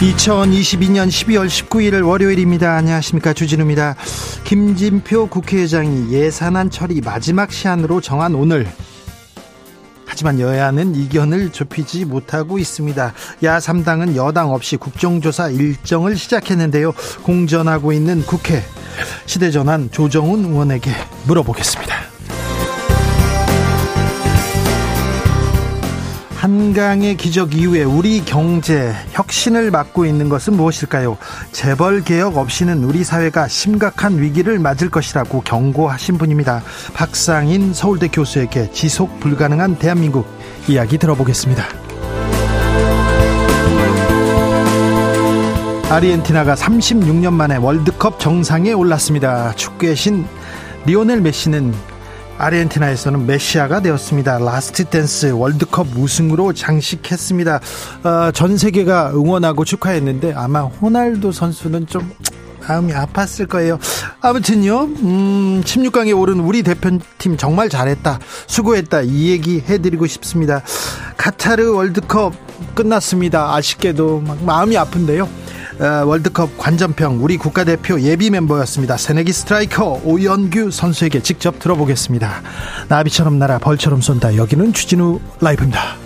2022년 12월 19일 월요일입니다. 안녕하십니까. 주진우입니다. 김진표 국회의장이 예산안 처리 마지막 시한으로 정한 오늘. 하지만 여야는 이견을 좁히지 못하고 있습니다. 야 3당은 여당 없이 국정조사 일정을 시작했는데요. 공전하고 있는 국회. 시대전환 조정훈 의원에게 물어보겠습니다. 한강의 기적 이후에 우리 경제 혁신을 맞고 있는 것은 무엇일까요? 재벌 개혁 없이는 우리 사회가 심각한 위기를 맞을 것이라고 경고하신 분입니다. 박상인 서울대 교수에게 지속 불가능한 대한민국 이야기 들어보겠습니다. 아르헨티나가 36년 만에 월드컵 정상에 올랐습니다. 축구의 신 리오넬 메시는 아르헨티나에서는 메시아가 되었습니다. last dance 월드컵 우승으로 장식했습니다. 어, 전 세계가 응원하고 축하했는데 아마 호날두 선수는 좀 마음이 아팠을 거예요. 아무튼요, 음, 16강에 오른 우리 대표팀 정말 잘했다. 수고했다. 이 얘기 해드리고 싶습니다. 카타르 월드컵 끝났습니다. 아쉽게도 막 마음이 아픈데요. 어, 월드컵 관전평 우리 국가대표 예비 멤버였습니다. 새내기 스트라이커 오연규 선수에게 직접 들어보겠습니다. 나비처럼 날아 벌처럼 쏜다. 여기는 추진우 라이브입니다.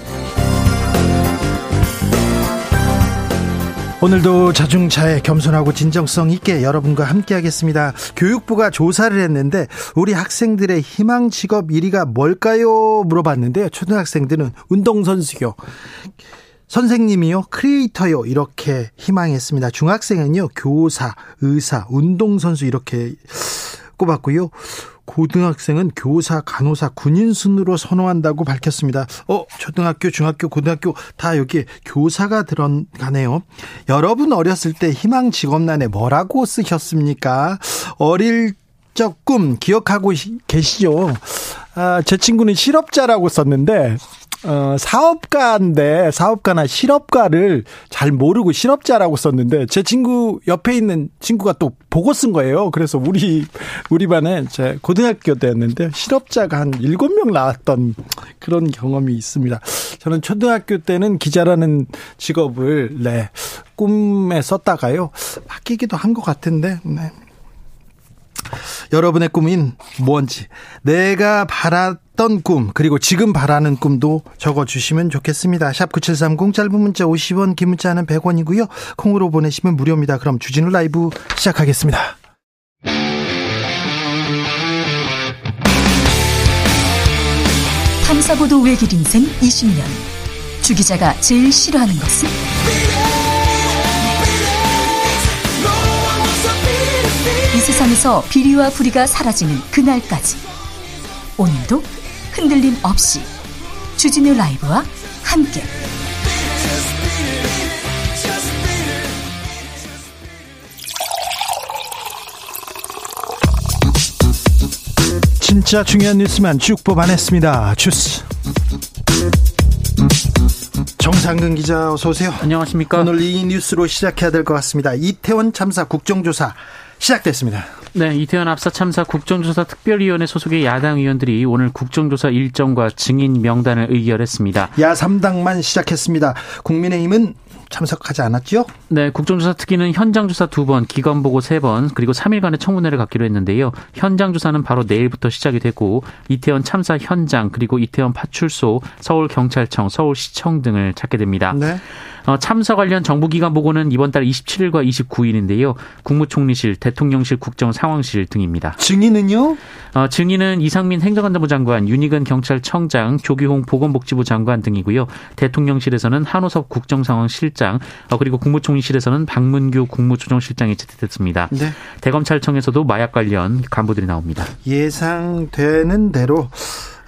오늘도 자중차에 겸손하고 진정성 있게 여러분과 함께하겠습니다. 교육부가 조사를 했는데 우리 학생들의 희망 직업 1위가 뭘까요? 물어봤는데요. 초등학생들은 운동선수요. 선생님이요, 크리에이터요, 이렇게 희망했습니다. 중학생은요, 교사, 의사, 운동선수 이렇게 꼽았고요. 고등학생은 교사, 간호사, 군인 순으로 선호한다고 밝혔습니다. 어, 초등학교, 중학교, 고등학교 다 여기 교사가 들어가네요. 여러분 어렸을 때 희망 직업란에 뭐라고 쓰셨습니까? 어릴 적 꿈 기억하고 계시죠? 아, 제 친구는 실업자라고 썼는데 어, 사업가인데 사업가나 실업가를 잘 모르고 실업자라고 썼는데 제 친구 옆에 있는 친구가 또 보고 쓴 거예요. 그래서 우리 우리 반에 제 고등학교 때였는데 실업자가 한 일곱 명 나왔던 그런 경험이 있습니다. 저는 초등학교 때는 기자라는 직업을 네 꿈에 썼다가요 바뀌기도 한 것 같은데 네. 여러분의 꿈인 뭔지 내가 바 랐던 꿈 그리고 지금 바라는 꿈도 적어주시면 좋겠습니다. 샵 9730 짧은 문자 50원 긴 문자는 100원이고요. 콩으로 보내시면 무료입니다. 그럼 주진우 라이브 시작하겠습니다. 탐사보도 외길 인생 20년 주 기자가 제일 싫어하는 것은? 이 세상에서 비리와 부리가 사라지는 그날까지 오늘도 흔들림 없이 주진우 라이브와 함께 진짜 중요한 뉴스만 쭉 뽑아냈습니다. 주스. 정상근 기자 어서 오세요. 안녕하십니까. 오늘 이 뉴스로 시작해야 될 것 같습니다. 이태원 참사 국정조사 시작됐습니다. 네, 이태원 압사 참사 국정조사 특별위원회 소속의 야당 의원들이 오늘 국정조사 일정과 증인 명단을 의결했습니다. 야 3당만 시작했습니다. 국민의힘은 참석하지 않았죠? 네, 국정조사 특위는 현장조사 두 번, 기관 보고 세 번, 그리고 3일간의 청문회를 갖기로 했는데요. 현장조사는 바로 내일부터 시작이 되고 이태원 참사 현장, 그리고 이태원 파출소, 서울경찰청, 서울시청 등을 찾게 됩니다. 네. 어, 참사 관련 정부기관 보고는 이번 달 27일과 29일인데요. 국무총리실, 대통령실 국정상황실 등입니다. 증인은요? 어, 증인은 이상민 행정안전부 장관, 윤희근 경찰청장, 조기홍 보건복지부 장관 등이고요. 대통령실에서는 한호섭 국정상황실장, 어, 그리고 국무총리실에서는 박문규 국무조정실장이 채택됐습니다. 네. 대검찰청에서도 마약 관련 간부들이 나옵니다. 예상되는 대로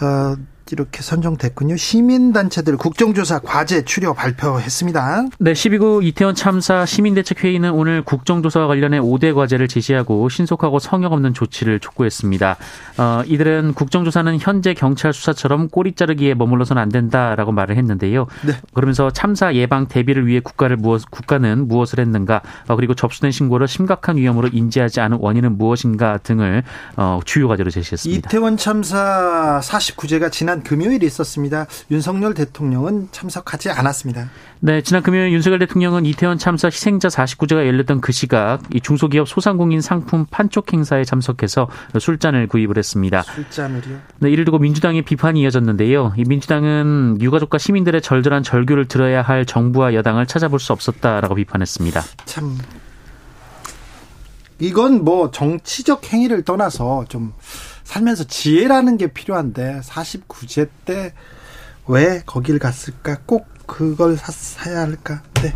어, 이렇게 선정됐군요. 시민단체들 국정조사 과제 추려 발표했습니다. 네, 12구 이태원 참사 시민대책회의는 오늘 국정조사와 관련해 5대 과제를 제시하고 신속하고 성역 없는 조치를 촉구했습니다. 어, 이들은 국정조사는 현재 경찰 수사처럼 꼬리 자르기에 머물러서는 안 된다라고 말을 했는데요. 네. 그러면서 참사 예방 대비를 위해 국가를 무엇, 국가는 무엇을 했는가, 어, 그리고 접수된 신고를 심각한 위험으로 인지하지 않은 원인은 무엇인가 등을 어, 주요 과제로 제시했습니다. 이태원 참사 49제가 지난 금요일 있었습니다. 윤석열 대통령은 참석하지 않았습니다. 네, 지난 금요일 윤석열 대통령은 이태원 참사 희생자 49제가 열렸던 그 시각 이 중소기업 소상공인 상품 판촉 행사에 참석해서 술잔을 구입을 했습니다. 술잔을요? 네, 이를 두고 민주당의 비판이 이어졌는데요. 이 민주당은 유가족과 시민들의 절절한 절규를 들어야 할 정부와 여당을 찾아볼 수 없었다라고 비판했습니다. 참 이건 뭐 정치적 행위를 떠나서 좀 살면서 지혜라는 게 필요한데 49제 때 왜 거길 갔을까? 꼭 그걸 사, 사야 할까? 네.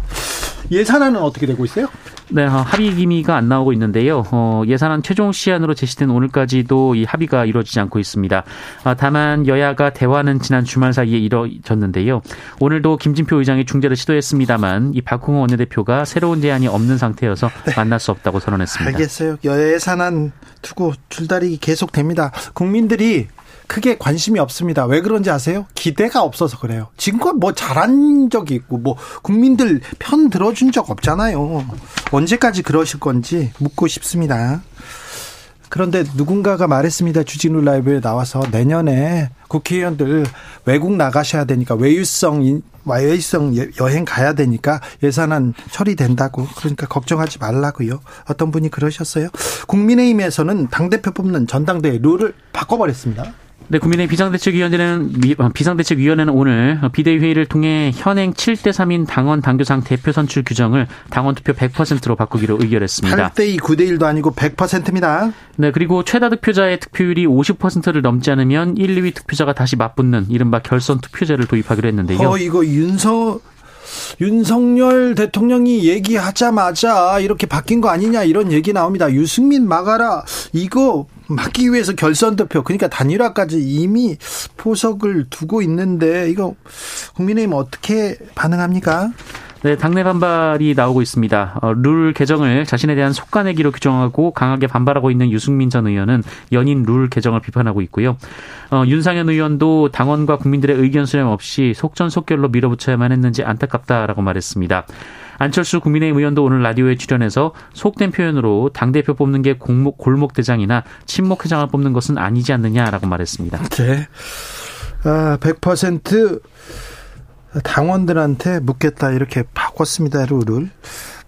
예산안은 어떻게 되고 있어요? 네, 어, 합의 기미가 안 나오고 있는데요. 어, 예산안 최종 시한으로 제시된 오늘까지도 이 합의가 이루어지지 않고 있습니다. 아, 다만 여야가 대화는 지난 주말 사이에 이뤄졌는데요. 오늘도 김진표 의장이 중재를 시도했습니다만 이 박홍호 원내대표가 새로운 제안이 없는 상태여서 네. 만날 수 없다고 선언했습니다. 알겠어요. 예산안 두고 줄다리기 계속됩니다. 국민들이 크게 관심이 없습니다. 왜 그런지 아세요? 기대가 없어서 그래요. 지금껏 뭐 잘한 적이 있고 뭐 국민들 편 들어준 적 없잖아요. 언제까지 그러실 건지 묻고 싶습니다. 그런데 누군가가 말했습니다. 주진우 라이브에 나와서 내년에 국회의원들 외국 나가셔야 되니까 외유성 외유성 여행 가야 되니까 예산안 처리된다고 그러니까 걱정하지 말라고요. 어떤 분이 그러셨어요. 국민의힘에서는 당 대표 뽑는 전당대회 룰을 바꿔버렸습니다. 네, 국민의 비상대책위원회는 어, 비상대책위원회는 오늘 비대위 회의를 통해 현행 7대 3인 당원 당규상 대표 선출 규정을 당원 투표 100%로 바꾸기로 의결했습니다. 8대 2, 9대 1도 아니고 100%입니다. 네, 그리고 최다 득표자의 득표율이 50%를 넘지 않으면 1, 2위 득표자가 다시 맞붙는 이른바 결선 투표제를 도입하기로 했는데요. 어, 이거 윤석 윤석열 대통령이 얘기하자마자 이렇게 바뀐 거 아니냐 이런 얘기 나옵니다. 유승민 막아라 이거 막기 위해서 결선 투표 그러니까 단일화까지 이미 포석을 두고 있는데 이거 국민의힘 어떻게 반응합니까? 네, 당내 반발이 나오고 있습니다. 어, 룰 개정을 자신에 대한 속가내기로 규정하고 강하게 반발하고 있는 유승민 전 의원은 연인 룰 개정을 비판하고 있고요. 어, 윤상현 의원도 당원과 국민들의 의견 수렴 없이 속전속결로 밀어붙여야만 했는지 안타깝다라고 말했습니다. 안철수 국민의힘 의원도 오늘 라디오에 출연해서 속된 표현으로 당대표 뽑는 게 공목, 골목대장이나 친목회장을 뽑는 것은 아니지 않느냐라고 말했습니다. 네. 아, 100% 당원들한테 묻겠다 이렇게 바꿨습니다 룰을.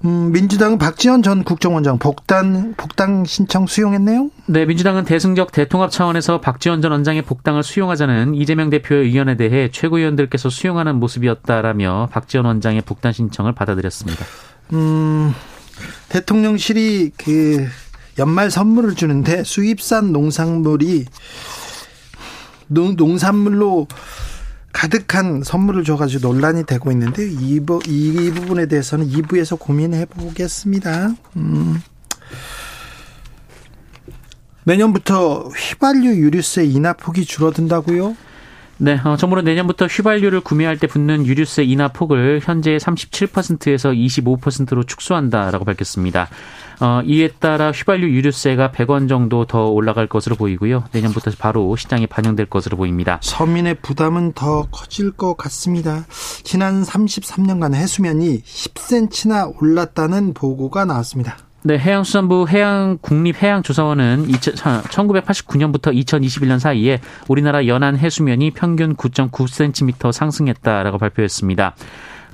음, 민주당은 박지원 전 국정원장 복당 복당 신청 수용했네요. 네, 민주당은 대승적 대통합 차원에서 박지원 전 원장의 복당을 수용하자는 이재명 대표의 의견에 대해 최고위원들께서 수용하는 모습이었다라며 박지원 원장의 복당 신청을 받아들였습니다. 음, 대통령실이 그 연말 선물을 주는데 수입산 농산물이 농산물로 가득한 선물을 줘가지고 논란이 되고 있는데 이, 부, 이 부분에 대해서는 2부에서 고민해 보겠습니다. 음. 내년부터 휘발유 유류세 인하 폭이 줄어든다고요? 네, 어, 정부는 내년부터 휘발유를 구매할 때 붙는 유류세 인하 폭을 현재 37%에서 25%로 축소한다라고 밝혔습니다. 어, 이에 따라 휘발유 유류세가 100원 정도 더 올라갈 것으로 보이고요. 내년부터 바로 시장에 반영될 것으로 보입니다. 서민의 부담은 더 커질 것 같습니다. 지난 33년간 해수면이 10cm나 올랐다는 보고가 나왔습니다. 네, 해양수산부 해양 국립해양조사원은 1989년부터 2021년 사이에 우리나라 연안 해수면이 평균 9.9cm 상승했다라고 발표했습니다.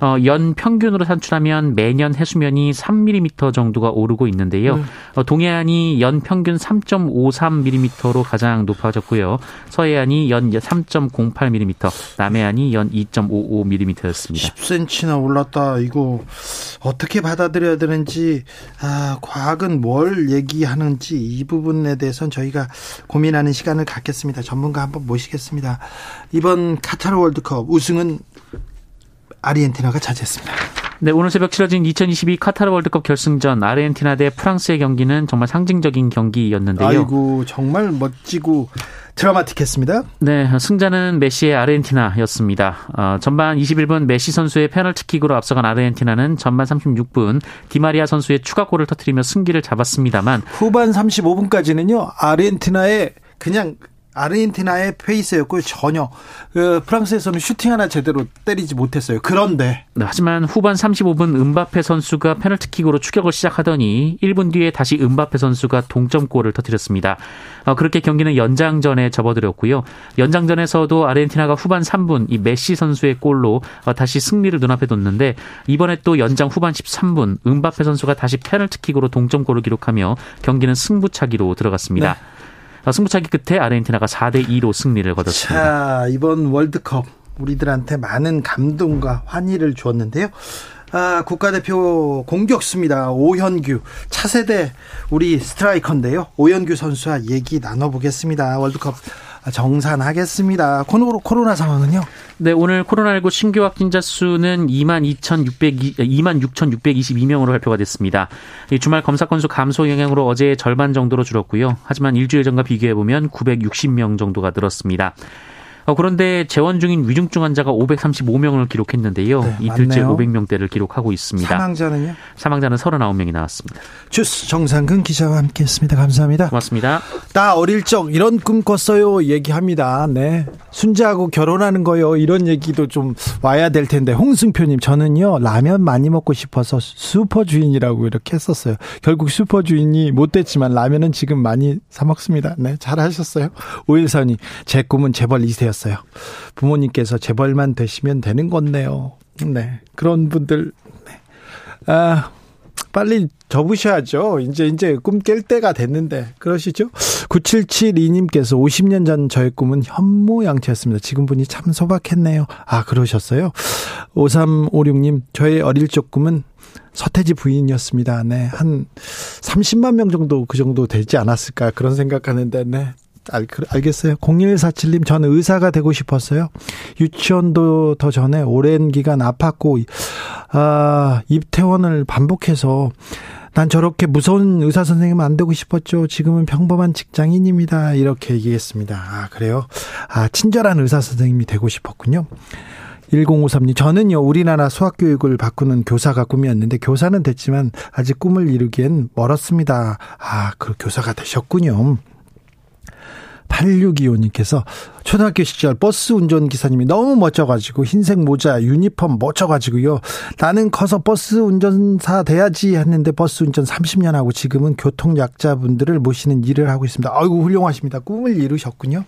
어, 연 평균으로 산출하면 매년 해수면이 3mm 정도가 오르고 있는데요. 네. 어, 동해안이 연 평균 3.53mm로 가장 높아졌고요. 서해안이 연 3.08mm, 남해안이 연 2.55mm였습니다. 10cm나 올랐다. 이거 어떻게 받아들여야 되는지 아, 과학은 뭘 얘기하는지 이 부분에 대해서는 저희가 고민하는 시간을 갖겠습니다. 전문가 한번 모시겠습니다. 이번 카타르 월드컵 우승은 아르헨티나가 차지했습니다. 네, 오늘 새벽 치러진 2022 카타르 월드컵 결승전 아르헨티나 대 프랑스의 경기는 정말 상징적인 경기였는데요. 아이고 정말 멋지고 드라마틱했습니다. 네, 승자는 메시의 아르헨티나였습니다. 어, 전반 21분 메시 선수의 페널티킥으로 앞서간 아르헨티나는 전반 36분 디마리아 선수의 추가골을 터뜨리며 승기를 잡았습니다만 후반 35분까지는요 아르헨티나의 그냥 아르헨티나의 페이스였고요. 전혀 그 프랑스에서는 슈팅 하나 제대로 때리지 못했어요. 그런데 네, 하지만 후반 35분 음바페 선수가 페널티킥으로 추격을 시작하더니 1분 뒤에 다시 음바페 선수가 동점골을 터뜨렸습니다. 어, 그렇게 경기는 연장전에 접어들었고요. 연장전에서도 아르헨티나가 후반 3분 이 메시 선수의 골로 어, 다시 승리를 눈앞에 뒀는데 이번에 또 연장 후반 13분 은바페 선수가 다시 페널티킥으로 동점골을 기록하며 경기는 승부차기로 들어갔습니다. 네. 어, 승부차기 끝에 아르헨티나가 4대 2로 승리를 거뒀습니다. 자, 이번 월드컵 우리들한테 많은 감동과 환희를 주었는데요. 아, 국가대표 공격수입니다. 오현규. 차세대 우리 스트라이커인데요. 오현규 선수와 얘기 나눠보겠습니다. 월드컵 정산하겠습니다. 코로나, 코로나 상황은요? 네, 오늘 코로나19 신규 확진자 수는 2만 2,600, 2만 6,622명으로 발표가 됐습니다. 주말 검사 건수 감소 영향으로 어제 절반 정도로 줄었고요. 하지만 일주일 전과 비교해 보면 960명 정도가 늘었습니다. 어, 그런데 재원 중인 위중증 환자가 535명을 기록했는데요. 네, 이틀째 맞네요. 500명대를 기록하고 있습니다. 사망자는요? 사망자는 39명이 나왔습니다. 주스 정상근 기자와 함께했습니다. 감사합니다. 고맙습니다. 나 어릴 적 이런 꿈 꿨어요. 얘기합니다. 네, 순자하고 결혼하는 거요. 이런 얘기도 좀 와야 될 텐데 홍승표님 저는요 라면 많이 먹고 싶어서 슈퍼 주인이라고 이렇게 했었어요. 결국 슈퍼 주인이 못 됐지만 라면은 지금 많이 사 먹습니다. 네, 잘하셨어요. 오일선이 제 꿈은 재벌 이세요. 였어요. 부모님께서 재벌만 되시면 되는 건네요. 네. 그런 분들, 네. 아, 빨리 접으셔야죠. 이제, 이제 꿈 깰 때가 됐는데. 그러시죠? 9772님께서 50년 전 저의 꿈은 현모양처였습니다. 지금 분이 참 소박했네요. 아, 그러셨어요? 5356님, 저의 어릴 적 꿈은 서태지 부인이었습니다. 네. 한 30만 명 정도 그 정도 되지 않았을까 그런 생각하는데, 네. 알, 알겠어요. 0147님, 저는 의사가 되고 싶었어요. 유치원도 더 전에 오랜 기간 아팠고, 아, 입퇴원을 반복해서 난 저렇게 무서운 의사 선생님 안 되고 싶었죠. 지금은 평범한 직장인입니다. 이렇게 얘기했습니다. 아, 그래요? 아, 친절한 의사 선생님이 되고 싶었군요. 1053님, 저는요, 우리나라 수학교육을 바꾸는 교사가 꿈이었는데, 교사는 됐지만, 아직 꿈을 이루기엔 멀었습니다. 아, 그 교사가 되셨군요. 8625님께서 초등학교 시절 버스 운전기사님이 너무 멋져가지고 흰색 모자, 유니폼 멋져가지고요. 나는 커서 버스 운전사 돼야지 했는데 버스 운전 30년 하고 지금은 교통약자분들을 모시는 일을 하고 있습니다. 아이고, 훌륭하십니다. 꿈을 이루셨군요.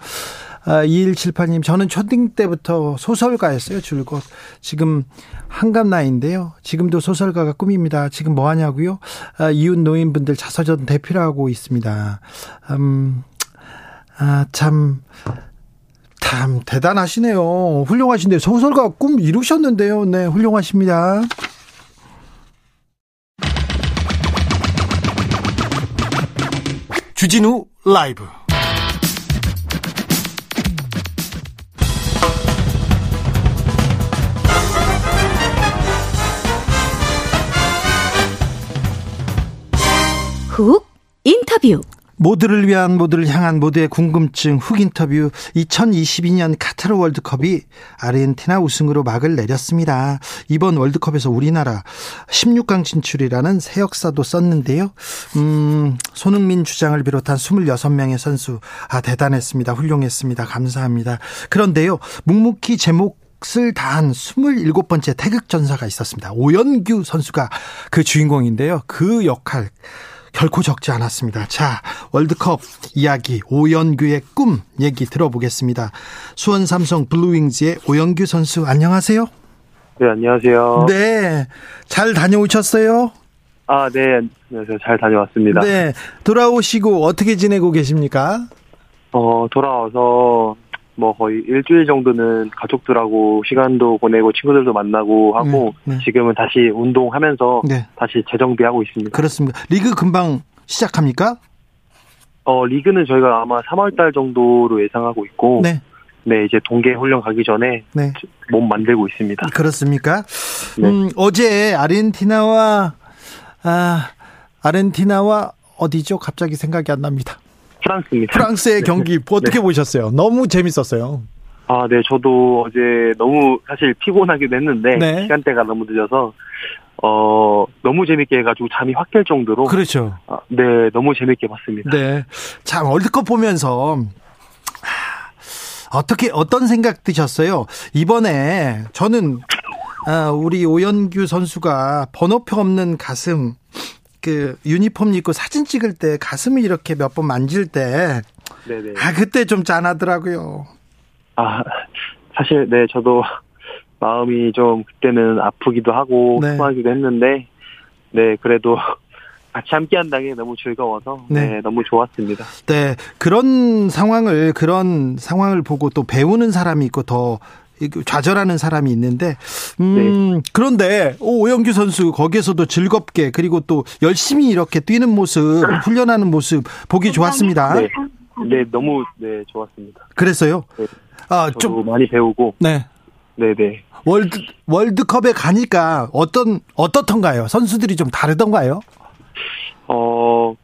아, 2178님, 저는 초등 때부터 소설가였어요, 줄곧. 지금 환갑 나이인데요. 지금도 소설가가 꿈입니다. 지금 뭐 하냐고요? 아, 이웃 노인분들 자서전 대필하고 있습니다. 음, 아, 참, 참, 대단하시네요. 훌륭하신데, 소설가 꿈 이루셨는데요. 네, 훌륭하십니다. 주진우 라이브 훅 인터뷰 모두를 위한 모두를 향한 모두의 궁금증 훅 인터뷰 2022년 카타르 월드컵이 아르헨티나 우승으로 막을 내렸습니다. 이번 월드컵에서 우리나라 16강 진출이라는 새 역사도 썼는데요. 음, 손흥민 주장을 비롯한 26명의 선수 아 대단했습니다. 훌륭했습니다. 감사합니다. 그런데요. 묵묵히 제목 을 다한 27번째 태극전사가 있었습니다. 오연규 선수가 그 주인공인데요. 그 역할 결코 적지 않았습니다. 자, 월드컵 이야기 오연규의 꿈 얘기 들어보겠습니다. 수원 삼성 블루윙즈의 오연규 선수 안녕하세요. 네, 안녕하세요. 네. 잘 다녀오셨어요? 아, 네. 안녕하세요. 잘 다녀왔습니다. 네. 돌아오시고 어떻게 지내고 계십니까? 어, 돌아와서 뭐 거의 일주일 정도는 가족들하고 시간도 보내고 친구들도 만나고 하고 네, 네. 지금은 다시 운동하면서 네. 다시 재정비하고 있습니다. 그렇습니다. 리그 금방 시작합니까? 어 리그는 저희가 아마 3월 달 정도로 예상하고 있고 네. 네, 이제 동계 훈련 가기 전에 네. 몸 만들고 있습니다. 그렇습니까? 네. 음, 어제 아르헨티나와 아, 아르헨티나와 어디죠? 갑자기 생각이 안 납니다. 프랑스입니다. 프랑스의 네. 경기 어떻게 네. 보셨어요? 너무 재밌었어요. 아, 네, 저도 어제 너무 사실 피곤하기도 했는데 네. 시간대가 너무 늦어서 어 너무 재밌게 해가지고 잠이 확 깰 정도로 그렇죠. 아, 네, 너무 재밌게 봤습니다. 네, 참 월드컵 보면서 어떻게 어떤 생각 드셨어요? 이번에 저는 아, 우리 오연규 선수가 번호표 없는 가슴 그 유니폼 입고 사진 찍을 때 가슴을 이렇게 몇 번 만질 때 네네. 아 그때 좀 짠하더라고요. 아 사실 네 저도 마음이 좀 그때는 아프기도 하고 네. 통하기도 했는데 네 그래도 같이 함께 한다는 게 너무 즐거워서 네. 네. 너무 좋았습니다. 네 그런 상황을 그런 상황을 보고 또 배우는 사람이 있고 더 좌절하는 사람이 있는데 음 네. 그런데 오영규 선수 거기에서도 즐겁게 그리고 또 열심히 이렇게 뛰는 모습 훈련하는 모습 보기 좋았습니다. 네, 네 너무 네 좋았습니다. 그랬어요? 네. 아좀 많이 배우고 네. 네네. 월드 월드컵에 가니까 어떤 어떻던가요? 선수들이 좀 다르던가요? 어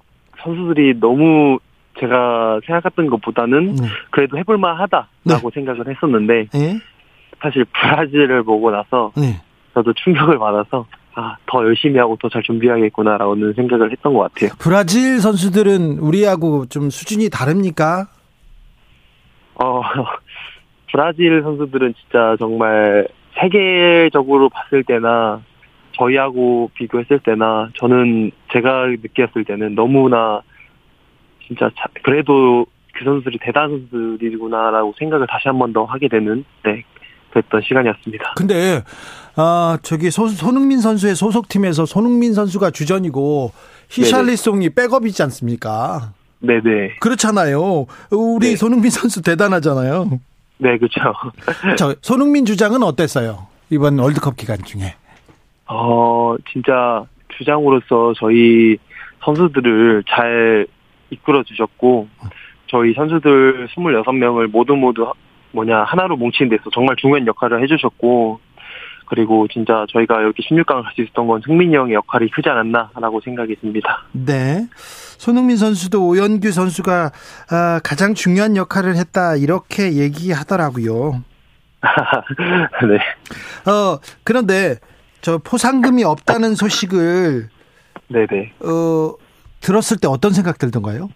선수들이 너무 제가 생각했던 것보다는 네. 그래도 해볼만 하다라고 네. 생각을 했었는데 네. 사실 브라질을 보고 나서 네. 저도 충격을 받아서 아, 더 열심히 하고 더 잘 준비하겠구나라는 생각을 했던 것 같아요. 브라질 선수들은 우리하고 좀 수준이 다릅니까? 어, 브라질 선수들은 진짜 정말 세계적으로 봤을 때나 저희하고 비교했을 때나 저는 제가 느꼈을 때는 너무나 진짜 그래도 그 선수들이 대단한 선수들이구나라고 생각을 다시 한 번 더 하게 되는 네 그랬던 시간이었습니다. 근데 아 저기 소, 손흥민 선수의 소속팀에서 손흥민 선수가 주전이고 히샬리송이 백업이지 않습니까? 네네. 그렇잖아요. 우리 네. 손흥민 선수 대단하잖아요. 네, 그렇죠. 저 손흥민 주장은 어땠어요? 이번 월드컵 기간 중에. 어, 진짜 주장으로서 저희 선수들을 잘 이끌어 주셨고 저희 선수들 26명을 모두 모두 뭐냐 하나로 뭉치는 데서 정말 중요한 역할을 해주셨고 그리고 진짜 저희가 여기 16강을 갈 수 있었던 건 승민이 형의 역할이 크지 않았나라고 생각이 듭니다. 네. 손흥민 선수도 오연규 선수가 아, 가장 중요한 역할을 했다 이렇게 얘기하더라고요. 네. 어 그런데 저 포상금이 없다는 소식을 네네. 어 들었을 때 어떤 생각 들던가요?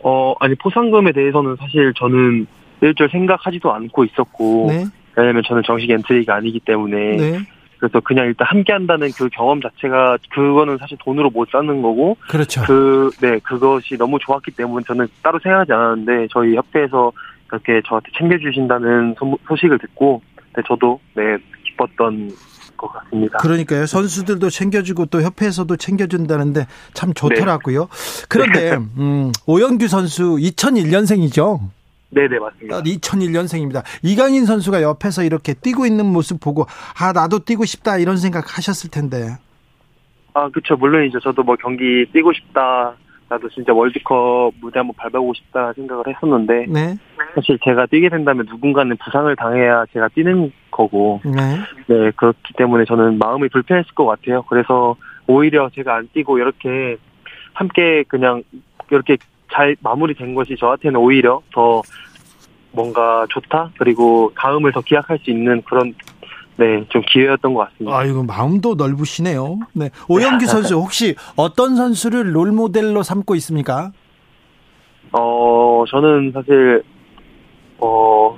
어 아니 포상금에 대해서는 사실 저는 일절 생각하지도 않고 있었고 네. 왜냐하면 저는 정식 엔트리가 아니기 때문에 네. 그래서 그냥 일단 함께 한다는 그 경험 자체가 그거는 사실 돈으로 못 사는 거고 그렇죠. 그 네 그것이 너무 좋았기 때문에 저는 따로 생각하지 않았는데 저희 협회에서 이렇게 저한테 챙겨주신다는 소식을 듣고 네, 저도 네 기뻤던 것 같습니다. 그러니까요. 선수들도 챙겨주고 또 협회에서도 챙겨준다는데 참 좋더라고요. 네. 그런데 음, 오영규 선수 2001년생이죠. 네네 맞습니다. 2001년생입니다. 이강인 선수가 옆에서 이렇게 뛰고 있는 모습 보고 아 나도 뛰고 싶다 이런 생각 하셨을 텐데. 아 그렇죠 물론이죠. 저도 뭐 경기 뛰고 싶다. 나도 진짜 월드컵 무대 한번 밟아보고 싶다 생각을 했었는데 네. 사실 제가 뛰게 된다면 누군가는 부상을 당해야 제가 뛰는 거고 네. 네 그렇기 때문에 저는 마음이 불편했을 것 같아요. 그래서 오히려 제가 안 뛰고 이렇게 함께 그냥 이렇게 잘 마무리된 것이 저한테는 오히려 더 뭔가 좋다 그리고 다음을 더 기약할 수 있는 그런 네, 좀 기회였던 것 같습니다. 아, 이거 마음도 넓으시네요. 네. 오영규 선수, 혹시 어떤 선수를 롤 모델로 삼고 있습니까? 어, 저는 사실, 어,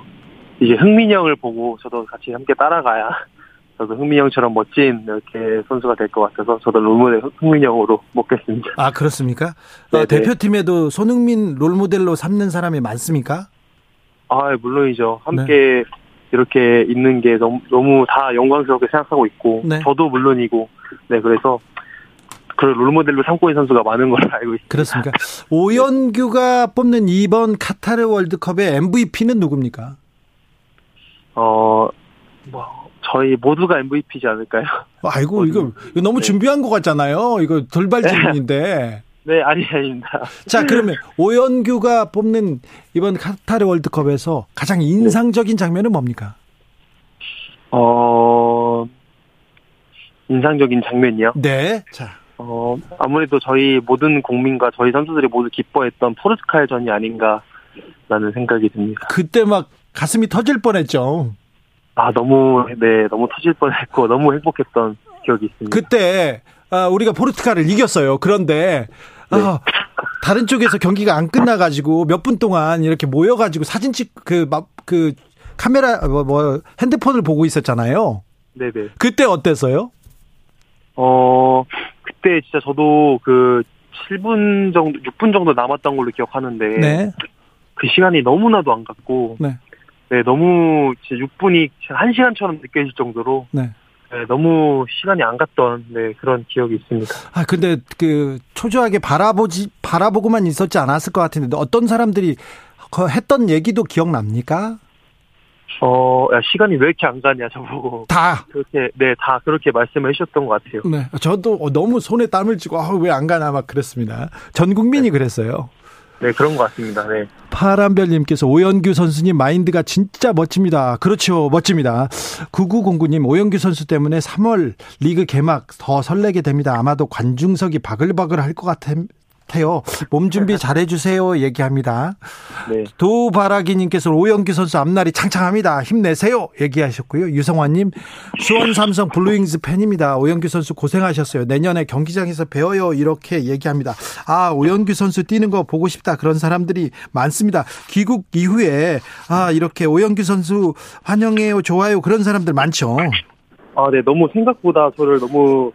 이제 흥민이 형을 보고 저도 같이 함께 따라가야 저도 흥민이 형처럼 멋진 이렇게 선수가 될 것 같아서 저도 롤모델 흥민이 형으로 먹겠습니다. 아, 그렇습니까? 어, 대표팀에도 손흥민 롤모델로 삼는 사람이 많습니까? 아, 물론이죠. 함께 네. 이렇게 있는 게 너무, 너무 다 영광스럽게 생각하고 있고, 네. 저도 물론이고, 네, 그래서 그 롤모델로 삼고 있는 선수가 많은 걸로 알고 있습니다. 그렇습니까? 오연규가 뽑는 이번 카타르 월드컵의 MVP는 누굽니까? 어, 뭐, 저희 모두가 MVP지 않을까요? 아이고, 이거, 이거 너무 네. 준비한 것 같잖아요. 이거 돌발 질문인데. 네, 아니, 아닙니다. 자, 그러면 오연규가 뽑는 이번 카타르 월드컵에서 가장 인상적인 장면은 뭡니까? 어, 인상적인 장면이요? 네. 자. 어, 아무래도 저희 모든 국민과 저희 선수들이 모두 기뻐했던 포르투갈 전이 아닌가라는 생각이 듭니다. 그때 막 가슴이 터질 뻔했죠. 아, 너무, 네, 너무 터질 뻔했고, 너무 행복했던 기억이 있습니다. 그때, 아, 우리가 포르투갈을 이겼어요. 그런데, 네. 아, 다른 쪽에서 경기가 안 끝나가지고 몇 분 동안 이렇게 모여가지고 사진 찍, 그, 막, 그, 카메라, 뭐, 뭐, 핸드폰을 보고 있었잖아요. 네네. 그때 어땠어요? 어, 그때 진짜 저도 그 7분 정도, 6분 정도 남았던 걸로 기억하는데. 네. 그 시간이 너무나도 안 갔고. 네. 네, 너무 진짜 6분이 1시간처럼 느껴질 정도로. 네. 네, 너무 시간이 안 갔던 네, 그런 기억이 있습니다. 아 근데 그 초조하게 바라보지 바라보고만 있었지 않았을 것 같은데 어떤 사람들이 했던 얘기도 기억납니까? 어, 야, 시간이 왜 이렇게 안 가냐, 저보고. 다. 그렇게, 네, 다 그렇게 말씀을 해주셨던 것 같아요. 네. 저도 너무 손에 땀을 쥐고, 아, 왜 안 가나 막 그랬습니다. 전 국민이 네. 그랬어요. 네, 그런 것 같습니다. 네. 파란별님께서 오현규 선수님 마인드가 진짜 멋집니다. 그렇죠. 멋집니다. 9909님, 오현규 선수 때문에 3월 리그 개막 더 설레게 됩니다. 아마도 관중석이 바글바글 할 것 같은, 같아요. 몸 준비 잘해주세요. 얘기합니다. 네. 도바라기님께서 오현규 선수 앞날이 창창합니다. 힘내세요. 얘기하셨고요. 유성환님, 수원 삼성 블루윙즈 팬입니다. 오현규 선수 고생하셨어요. 내년에 경기장에서 봬요. 이렇게 얘기합니다. 아, 오영규 선수 뛰는 거 보고 싶다. 그런 사람들이 많습니다. 귀국 이후에, 아, 이렇게 오영규 선수 환영해요. 좋아요. 그런 사람들 많죠. 아, 네. 너무 생각보다 저를 너무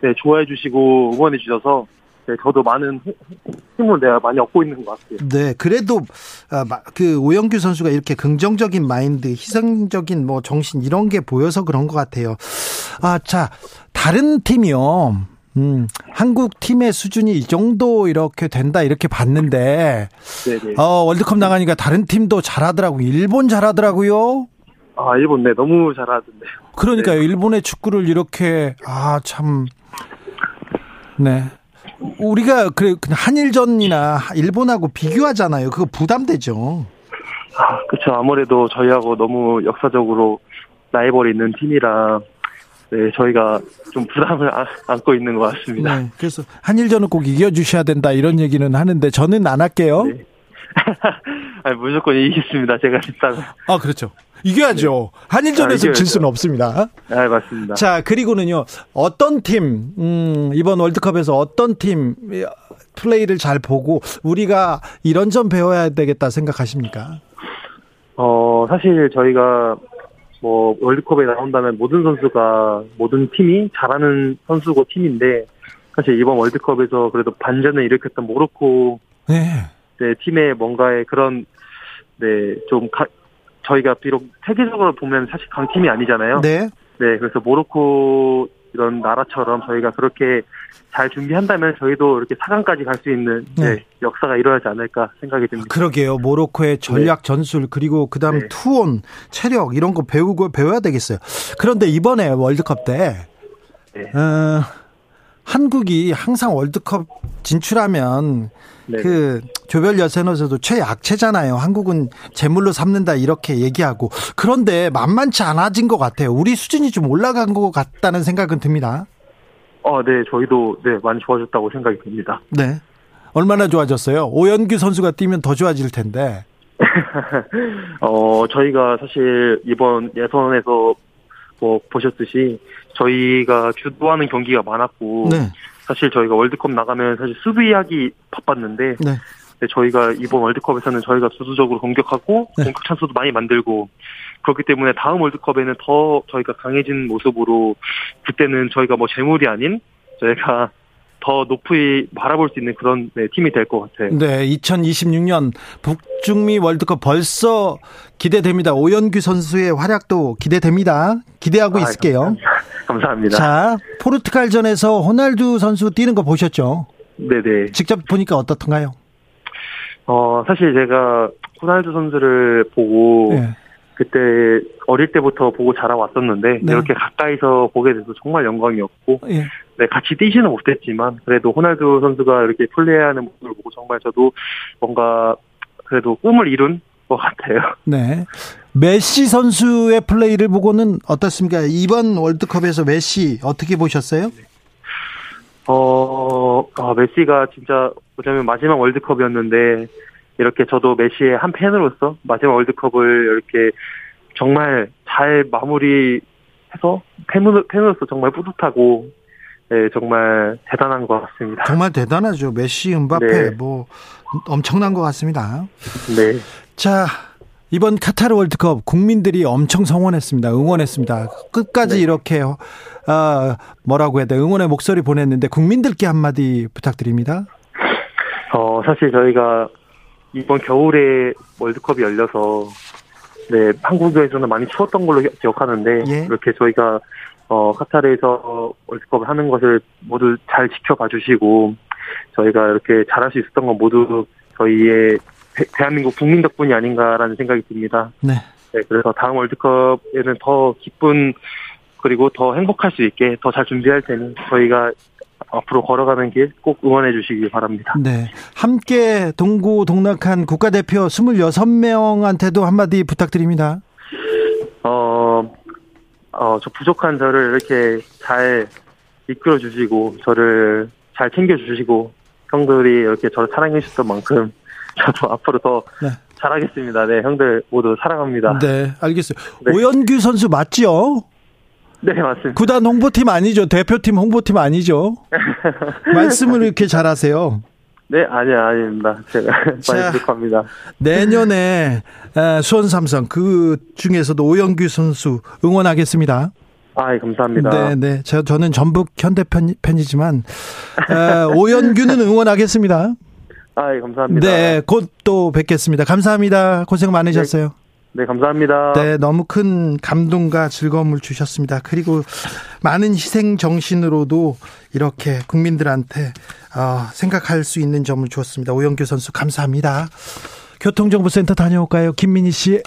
네, 좋아해 주시고 응원해 주셔서 네, 저도 많은 힘을 내가 많이 얻고 있는 것 같아요. 네, 그래도 아, 그 오영규 선수가 이렇게 긍정적인 마인드, 희생적인 뭐 정신 이런 게 보여서 그런 것 같아요. 아, 자, 다른 팀이요. 음, 한국 팀의 수준이 이 정도 이렇게 된다 이렇게 봤는데, 네네. 어, 월드컵 나가니까 다른 팀도 잘하더라고요. 일본 잘하더라고요. 아, 일본 네 너무 잘하던데요. 그러니까요. 네. 일본의 축구를 이렇게 아 참. 네. 우리가 그래 그냥 한일전이나 일본하고 비교하잖아요. 그거 부담되죠. 아, 그렇죠. 아무래도 저희하고 너무 역사적으로 라이벌이 있는 팀이라 네, 저희가 좀 부담을 안고 있는 것 같습니다. 네, 그래서 한일전은 꼭 이겨주셔야 된다 이런 얘기는 하는데 저는 안 할게요. 네. 아니, 무조건 이기겠습니다. 제가 했다가. 아, 그렇죠. 이겨야죠. 네. 한일전에서 아, 질 수는 없습니다. 네, 맞습니다. 자, 그리고는요, 어떤 팀, 음, 이번 월드컵에서 어떤 팀 플레이를 잘 보고 우리가 이런 점 배워야 되겠다 생각하십니까? 어, 사실 저희가 뭐 월드컵에 나온다면 모든 선수가 모든 팀이 잘하는 선수고 팀인데 사실 이번 월드컵에서 그래도 반전을 일으켰던 모로코 네. 네, 팀의 뭔가의 그런 네 좀 저희가 비록 세계적으로 보면 사실 강팀이 아니잖아요. 네. 네, 그래서 모로코 이런 나라처럼 저희가 그렇게 잘 준비한다면 저희도 이렇게 4강까지 갈 수 있는 네. 네, 역사가 일어나지 않을까 생각이 듭니다. 그러게요. 모로코의 전략 네. 전술 그리고 그다음 네. 투혼, 체력 이런 거 배우고 배워야 되겠어요. 그런데 이번에 월드컵 때 네. 어, 한국이 항상 월드컵 진출하면 네. 그 조별 예선에서도 최약체잖아요. 한국은 재물로 삼는다 이렇게 얘기하고 그런데 만만치 않아진 것 같아요. 우리 수준이 좀 올라간 것 같다는 생각은 듭니다. 어, 네, 저희도 네 많이 좋아졌다고 생각이 듭니다. 네, 얼마나 좋아졌어요? 오연규 선수가 뛰면 더 좋아질 텐데. 어, 저희가 사실 이번 예선에서 뭐 보셨듯이 저희가 주도하는 경기가 많았고 네. 사실 저희가 월드컵 나가면 사실 수비 하기 바빴는데 네. 네, 저희가 이번 월드컵에서는 저희가 수수적으로 공격하고 네. 공격 찬스도 많이 만들고 그렇기 때문에 다음 월드컵에는 더 저희가 강해진 모습으로 그때는 저희가 뭐 재물이 아닌 저희가 더 높이 바라볼 수 있는 그런 네, 팀이 될 것 같아요. 네, 2026년 북중미 월드컵 벌써 기대됩니다. 오연규 선수의 활약도 기대됩니다. 기대하고 아, 있을게요. 감사합니다. 자, 포르투갈전에서 호날두 선수 뛰는 거 보셨죠? 네네. 직접 보니까 어떻던가요? 어, 사실 제가 호날두 선수를 보고 네. 그때 어릴 때부터 보고 자라왔었는데 네. 이렇게 가까이서 보게 돼서 정말 영광이었고 네. 네, 같이 뛰지는 못했지만 그래도 호날두 선수가 이렇게 플레이하는 모습을 보고 정말 저도 뭔가 그래도 꿈을 이룬 것 같아요. 네. 메시 선수의 플레이를 보고는 어떻습니까? 이번 월드컵에서 메시 어떻게 보셨어요? 어, 아, 메시가 진짜 어쩌면 마지막 월드컵이었는데 이렇게 저도 메시의 한 팬으로서 마지막 월드컵을 이렇게 정말 잘 마무리해서 팬으로, 팬으로서 정말 뿌듯하고 네, 정말 대단한 것 같습니다. 정말 대단하죠. 메시, 은바페 네. 뭐 엄청난 것 같습니다. 네. 자, 이번 카타르 월드컵 국민들이 엄청 성원했습니다. 응원했습니다. 끝까지 네. 이렇게 아, 뭐라고 해야 돼? 응원의 목소리 보냈는데 국민들께 한마디 부탁드립니다. 어, 사실 저희가 이번 겨울에 월드컵이 열려서 네, 한국에서는 많이 추웠던 걸로 기억하는데 예. 이렇게 저희가 어, 카타르에서 월드컵을 하는 것을 모두 잘 지켜봐 주시고 저희가 이렇게 잘할 수 있었던 건 모두 저희의 대 한민국 국민 덕분이 아닌가라는 생각이 듭니다. 네. 네, 그래서 다음 월드컵에는 더 기쁜 그리고 더 행복할 수 있게 더 잘 준비할 테니 저희가 앞으로 걸어가는 길 꼭 응원해 주시기 바랍니다. 네. 함께 동고 동락한 국가대표 26명한테도 한마디 부탁드립니다. 어, 어, 저 부족한 저를 이렇게 잘 이끌어 주시고, 저를 잘 챙겨 주시고, 형들이 이렇게 저를 사랑해 주셨던 만큼, 저도 앞으로 더 네. 잘하겠습니다. 네, 형들 모두 사랑합니다. 네, 알겠어요. 네. 오연규 선수 맞죠? 네, 맞습니다. 구단 홍보팀 아니죠? 대표팀 홍보팀 아니죠? 말씀을 이렇게 잘하세요. 네, 아니야, 아닙니다. 제가 많이 부족합니다. 내년에 수원 삼성 그 중에서도 오영규 선수 응원하겠습니다. 아, 예, 감사합니다. 네, 네. 저, 저는 전북 현대 편, 팬이지만 오영규는 응원하겠습니다. 아, 예, 감사합니다. 네, 곧 또 뵙겠습니다. 감사합니다. 고생 많으셨어요. 네. 네, 감사합니다. 네, 너무 큰 감동과 즐거움을 주셨습니다. 그리고 많은 희생 정신으로도 이렇게 국민들한테 어, 생각할 수 있는 점을 주었습니다. 오영규 선수 감사합니다. 교통정보센터 다녀올까요? 김민희 씨.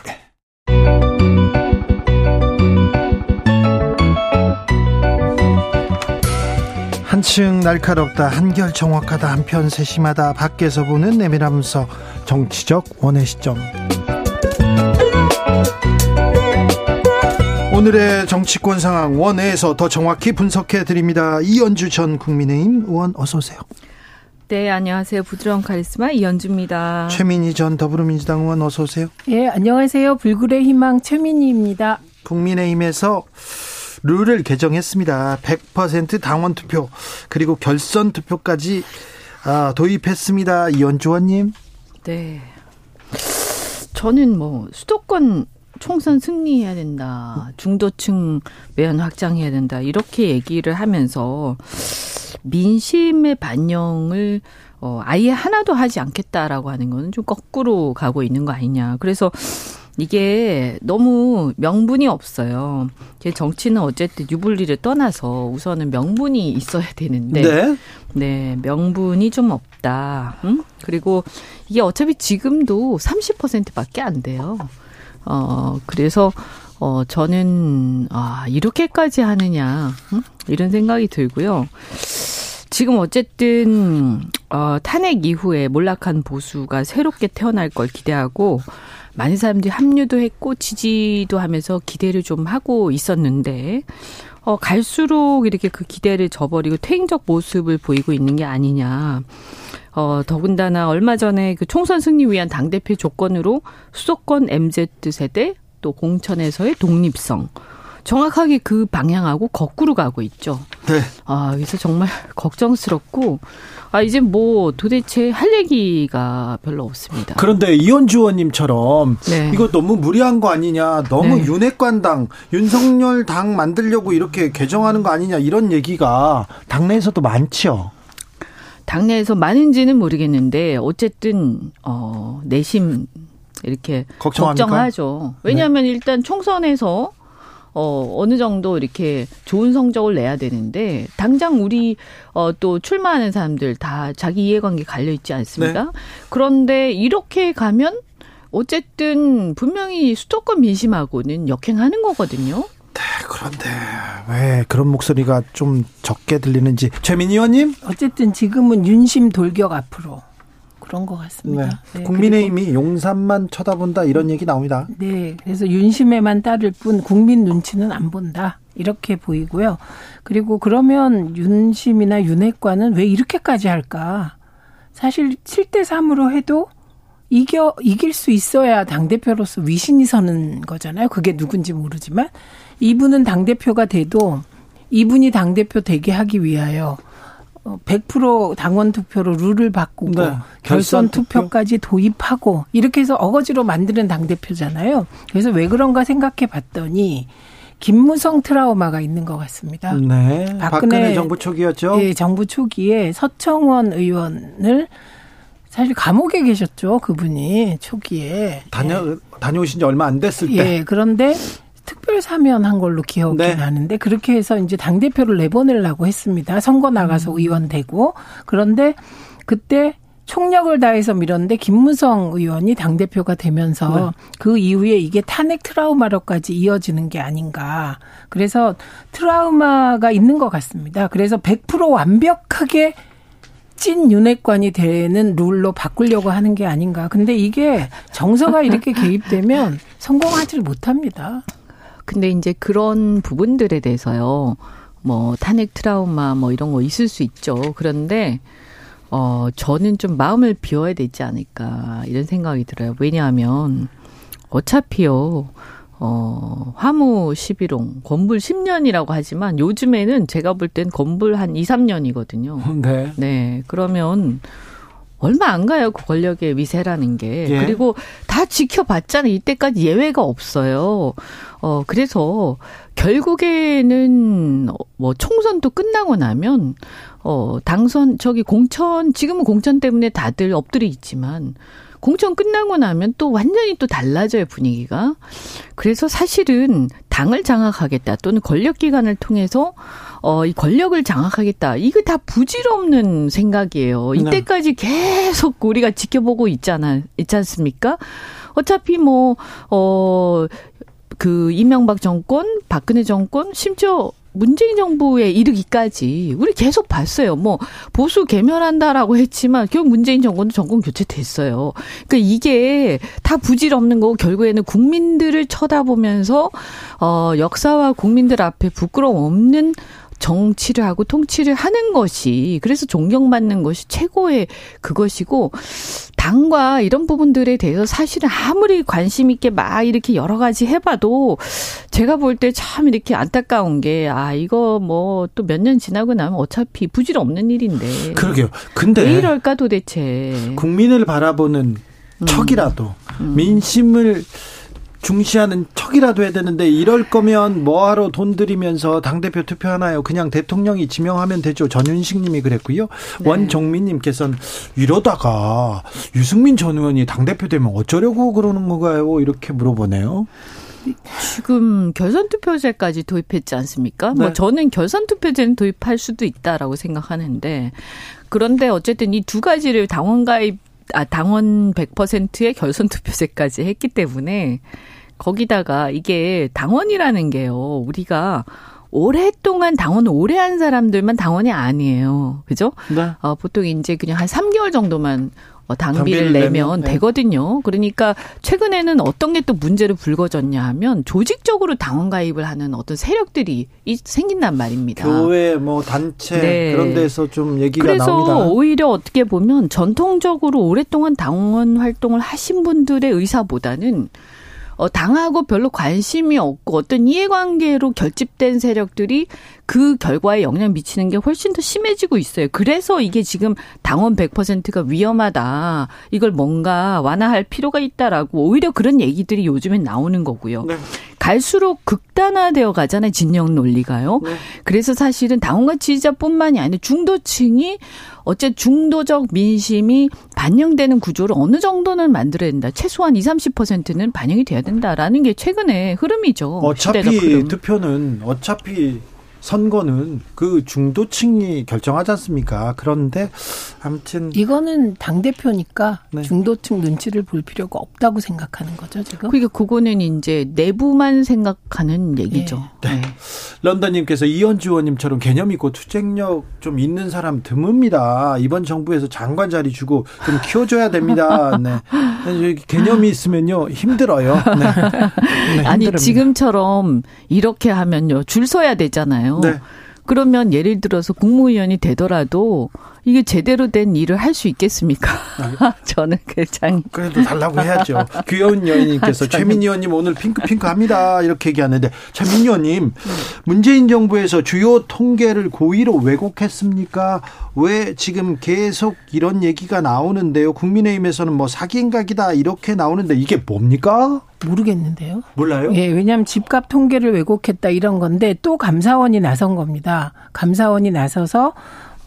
한층 날카롭다 한결 정확하다 한편 세심하다 밖에서 보는 내밀하면서 정치적 원의 시점 오늘의 정치권 상황 원회에서 더 정확히 분석해 드립니다. 이연주 전 국민의힘 의원 어서 오세요. 네, 안녕하세요. 부드러운 카리스마 이연주입니다. 최민희 전 더불어민주당 의원 어서 오세요. 예, 안녕하세요. 불굴의 희망 최민희입니다. 국민의힘에서 룰을 개정했습니다. 100% 당원 투표 그리고 결선 투표까지 아, 도입했습니다. 이연주 의원님. 네. 저는 뭐 수도권 총선 승리해야 된다. 중도층 매연 확장해야 된다. 이렇게 얘기를 하면서 민심의 반영을 어 아예 하나도 하지 않겠다라고 하는 거는 좀 거꾸로 가고 있는 거 아니냐. 그래서 이게 너무 명분이 없어요. 제 정치는 어쨌든 유불리를 떠나서 우선은 명분이 있어야 되는데, 네, 네 명분이 좀 없 다. 응? 그리고 이게 어차피 지금도 30%밖에 안 돼요. 어, 그래서, 어, 저는, 아, 이렇게까지 하느냐, 응? 이런 생각이 들고요. 지금 어쨌든, 어, 탄핵 이후에 몰락한 보수가 새롭게 태어날 걸 기대하고, 많은 사람들이 합류도 했고, 지지도 하면서 기대를 좀 하고 있었는데, 어, 갈수록 이렇게 그 기대를 저버리고 퇴행적 모습을 보이고 있는 게 아니냐. 어, 더군다나 얼마 전에 그 총선 승리 위한 당대표 조건으로 수도권 MZ 세대 또 공천에서의 독립성. 정확하게 그 방향하고 거꾸로 가고 있죠. 네. 아, 그래서 정말 걱정스럽고, 아, 이제 뭐 도대체 할 얘기가 별로 없습니다. 그런데 이현주 의원님처럼 네. 이거 너무 무리한 거 아니냐, 너무 네. 윤핵관당, 윤석열 당 만들려고 이렇게 개정하는 거 아니냐, 이런 얘기가 당내에서도 많죠. 당내에서 많은지는 모르겠는데 어쨌든 어 내심 이렇게 걱정합니까? 걱정하죠. 왜냐하면 네. 일단 총선에서 어, 어느 정도 이렇게 좋은 성적을 내야 되는데, 당장 우리, 어, 또 출마하는 사람들 다 자기 이해관계 갈려있지 않습니까? 네. 그런데 이렇게 가면, 어쨌든 분명히 수도권 민심하고는 역행하는 거거든요. 네, 그런데 왜 그런 목소리가 좀 적게 들리는지 최민희 의원님? 어쨌든 지금은 윤심 돌격 앞으로 그런 것 같습니다. 네. 네, 국민의힘이 용산만 쳐다본다 이런 얘기 나옵니다. 네, 그래서 윤심에만 따를 뿐 국민 눈치는 안 본다 이렇게 보이고요. 그리고 그러면 윤심이나 윤핵관은 왜 이렇게까지 할까? 사실 7대 3으로 해도 이겨 이길 수 있어야 당 대표로서 위신이 서는 거잖아요. 그게 누군지 모르지만 이분은 당 대표가 돼도 이분이 당 대표 되게 하기 위하여 100% 어, 당원 투표로 룰을 바꾸고 네. 결선 투표까지 도입하고 이렇게 해서 어거지로 만드는 당 대표잖아요. 그래서 왜 그런가 생각해 봤더니 김무성 트라우마가 있는 것 같습니다. 네. 박근혜, 박근혜 정부 초기였죠. 네, 정부 초기에 서청원 의원을 사실 감옥에 계셨죠, 그분이 초기에. 다녀 네. 다녀오신 지 얼마 안 됐을 때. 예, 그런데 특별 사면한 걸로 기억이 네. 나는데 그렇게 해서 이제 당 대표를 내보내려고 했습니다. 선거 나가서 음. 의원 되고 그런데 그때 총력을 다해서 밀었는데 김무성 의원이 당 대표가 되면서 네. 그 이후에 이게 탄핵 트라우마로까지 이어지는 게 아닌가. 그래서 트라우마가 있는 것 같습니다. 그래서 100% 완벽하게 찐 윤핵관이 되는 룰로 바꾸려고 하는 게 아닌가. 근데 이게 정서가 이렇게 개입되면 성공하지를 못합니다. 근데 이제 그런 부분들에 대해서요. 뭐 탄핵 트라우마 뭐 이런 거 있을 수 있죠. 그런데 어 저는 좀 마음을 비워야 되지 않을까 이런 생각이 들어요. 왜냐하면 어차피요. 어, 화무 11홍, 건불 10년이라고 하지만 요즘에는 제가 볼 땐 건불 한 2, 3년이거든요. 네. 네. 그러면 얼마 안 가요. 그 권력의 위세라는 게. 예. 그리고 다 지켜봤잖아요. 이때까지 예외가 없어요. 어, 그래서 결국에는 뭐 총선도 끝나고 나면 어, 당선 저기 공천 지금은 공천 때문에 다들 엎드려 있지만 공천 끝나고 나면 또 완전히 또 달라져요, 분위기가. 그래서 사실은 당을 장악하겠다 또는 권력 기관을 통해서 어, 이 권력을 장악하겠다. 이거 다 부질없는 생각이에요. 네. 이때까지 계속 우리가 지켜보고 있잖아, 있지 않습니까? 어차피 뭐, 어, 그 이명박 정권, 박근혜 정권, 심지어 문재인 정부에 이르기까지 우리 계속 봤어요. 뭐 보수 개멸한다라고 했지만 결국 문재인 정권도 정권 교체됐어요. 그러니까 이게 다 부질없는 거고 결국에는 국민들을 쳐다보면서 어 역사와 국민들 앞에 부끄러움 없는 정치를 하고 통치를 하는 것이 그래서 존경받는 것이 최고의 그것이고 당과 이런 부분들에 대해서 사실은 아무리 관심 있게 막 이렇게 여러 가지 해봐도 제가 볼 때 참 이렇게 안타까운 게 아 이거 뭐 또 몇 년 지나고 나면 어차피 부질 없는 일인데 그러게요. 근데 왜 이럴까 도대체 국민을 바라보는 음. 척이라도 음. 민심을 중시하는 척이라도 해야 되는데 이럴 거면 뭐하러 돈 들이면서 당대표 투표하나요? 그냥 대통령이 지명하면 되죠. 전윤식 님이 그랬고요. 네. 원종민 님께서는 이러다가 유승민 전 의원이 당대표 되면 어쩌려고 그러는 건가요? 이렇게 물어보네요. 지금 결선 투표제까지 도입했지 않습니까? 뭐 네. 뭐 저는 결선 투표제는 도입할 수도 있다라고 생각하는데 그런데 어쨌든 이 두 가지를 당원 가입 아, 당원 100%의 결선 투표제까지 했기 때문에 거기다가 이게 당원이라는 게요. 우리가 오랫동안 당원을 오래 한 사람들만 당원이 아니에요. 그죠? 네. 어, 보통 이제 그냥 한 3개월 정도만 어, 당비를, 내면, 내면 네. 되거든요. 그러니까 최근에는 어떤 게 또 문제로 불거졌냐 하면 조직적으로 당원 가입을 하는 어떤 세력들이 생긴단 말입니다. 교회 뭐 단체 네. 그런 데서 좀 얘기가 그래서 나옵니다. 그래서 오히려 어떻게 보면 전통적으로 오랫동안 당원 활동을 하신 분들의 의사보다는 어, 당하고 별로 관심이 없고 어떤 이해관계로 결집된 세력들이 그 결과에 영향 미치는 게 훨씬 더 심해지고 있어요. 그래서 이게 지금 당원 100%가 위험하다. 이걸 뭔가 완화할 필요가 있다라고 오히려 그런 얘기들이 요즘엔 나오는 거고요. 네. 갈수록 극단화되어 가잖아요. 진영 논리가요. 네. 그래서 사실은 당원과 지지자뿐만이 아니라 중도층이 어째 중도적 민심이 반영되는 구조를 어느 정도는 만들어야 된다. 최소한 20, 30%는 반영이 돼야 된다라는 게 최근의 흐름이죠. 어차피 흐름. 투표는 어차피 선거는 그 중도층이 결정하지 않습니까? 그런데 아무튼 이거는 당 대표니까 네. 중도층 눈치를 볼 필요가 없다고 생각하는 거죠 지금. 그러니까 그거는 이제 내부만 생각하는 얘기죠. 네. 네. 런던님께서 이현주 의원님처럼 개념 있고 투쟁력 좀 있는 사람 드뭅니다. 이번 정부에서 장관 자리 주고 좀 키워줘야 됩니다. 네. 개념이 있으면요 힘들어요. 네. 네 아니 지금처럼 이렇게 하면요 줄 서야 되잖아요. 네. 그러면 예를 들어서 국무위원이 되더라도 이게 제대로 된 일을 할 수 있겠습니까? 저는 굉장히 그래도 달라고 해야죠. 귀여운 여인님께서 최민희 의원님 오늘 핑크핑크 합니다. 이렇게 얘기하는데 최민희 의원님 문재인 정부에서 주요 통계를 고의로 왜곡했습니까? 왜 지금 계속 이런 얘기가 나오는데요? 국민의힘에서는 뭐 사기행각이다 이렇게 나오는데 이게 뭡니까? 모르겠는데요. 몰라요? 예, 왜냐하면 집값 통계를 왜곡했다 이런 건데 또 감사원이 나선 겁니다. 감사원이 나서서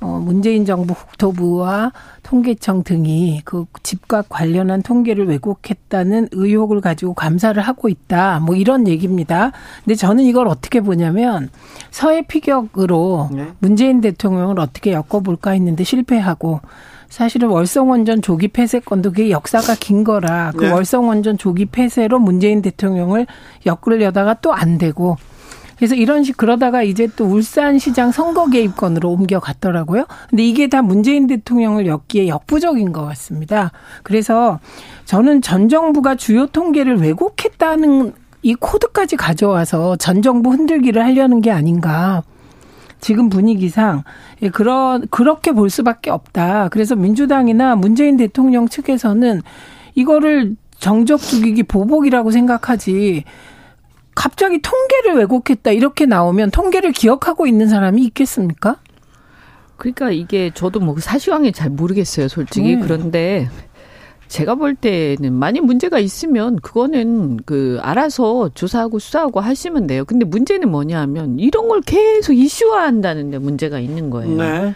어, 문재인 정부 국토부와 통계청 등이 그 집값 관련한 통계를 왜곡했다는 의혹을 가지고 감사를 하고 있다. 뭐 이런 얘기입니다. 근데 저는 이걸 어떻게 보냐면 서해 피격으로 네. 문재인 대통령을 어떻게 엮어볼까 했는데 실패하고 사실은 월성원전 조기 폐쇄 건도 그게 역사가 긴 거라 그 네. 월성원전 조기 폐쇄로 문재인 대통령을 엮으려다가 또 안 되고 그래서 이런 식 그러다가 이제 또 울산시장 선거 개입건으로 옮겨갔더라고요. 근데 이게 다 문재인 대통령을 엮기에 역부족인 것 같습니다. 그래서 저는 전 정부가 주요 통계를 왜곡했다는 이 코드까지 가져와서 전 정부 흔들기를 하려는 게 아닌가. 지금 분위기상 예, 그런 그렇게 볼 수밖에 없다. 그래서 민주당이나 문재인 대통령 측에서는 이거를 정적 죽이기 보복이라고 생각하지 갑자기 통계를 왜곡했다 이렇게 나오면 통계를 기억하고 있는 사람이 있겠습니까? 그러니까 이게 저도 뭐 사실관계 잘 모르겠어요, 솔직히. 네. 그런데 제가 볼 때는 많이 문제가 있으면 그거는 그 알아서 조사하고 수사하고 하시면 돼요. 근데 문제는 뭐냐 하면 이런 걸 계속 이슈화한다는 데 문제가 있는 거예요. 네.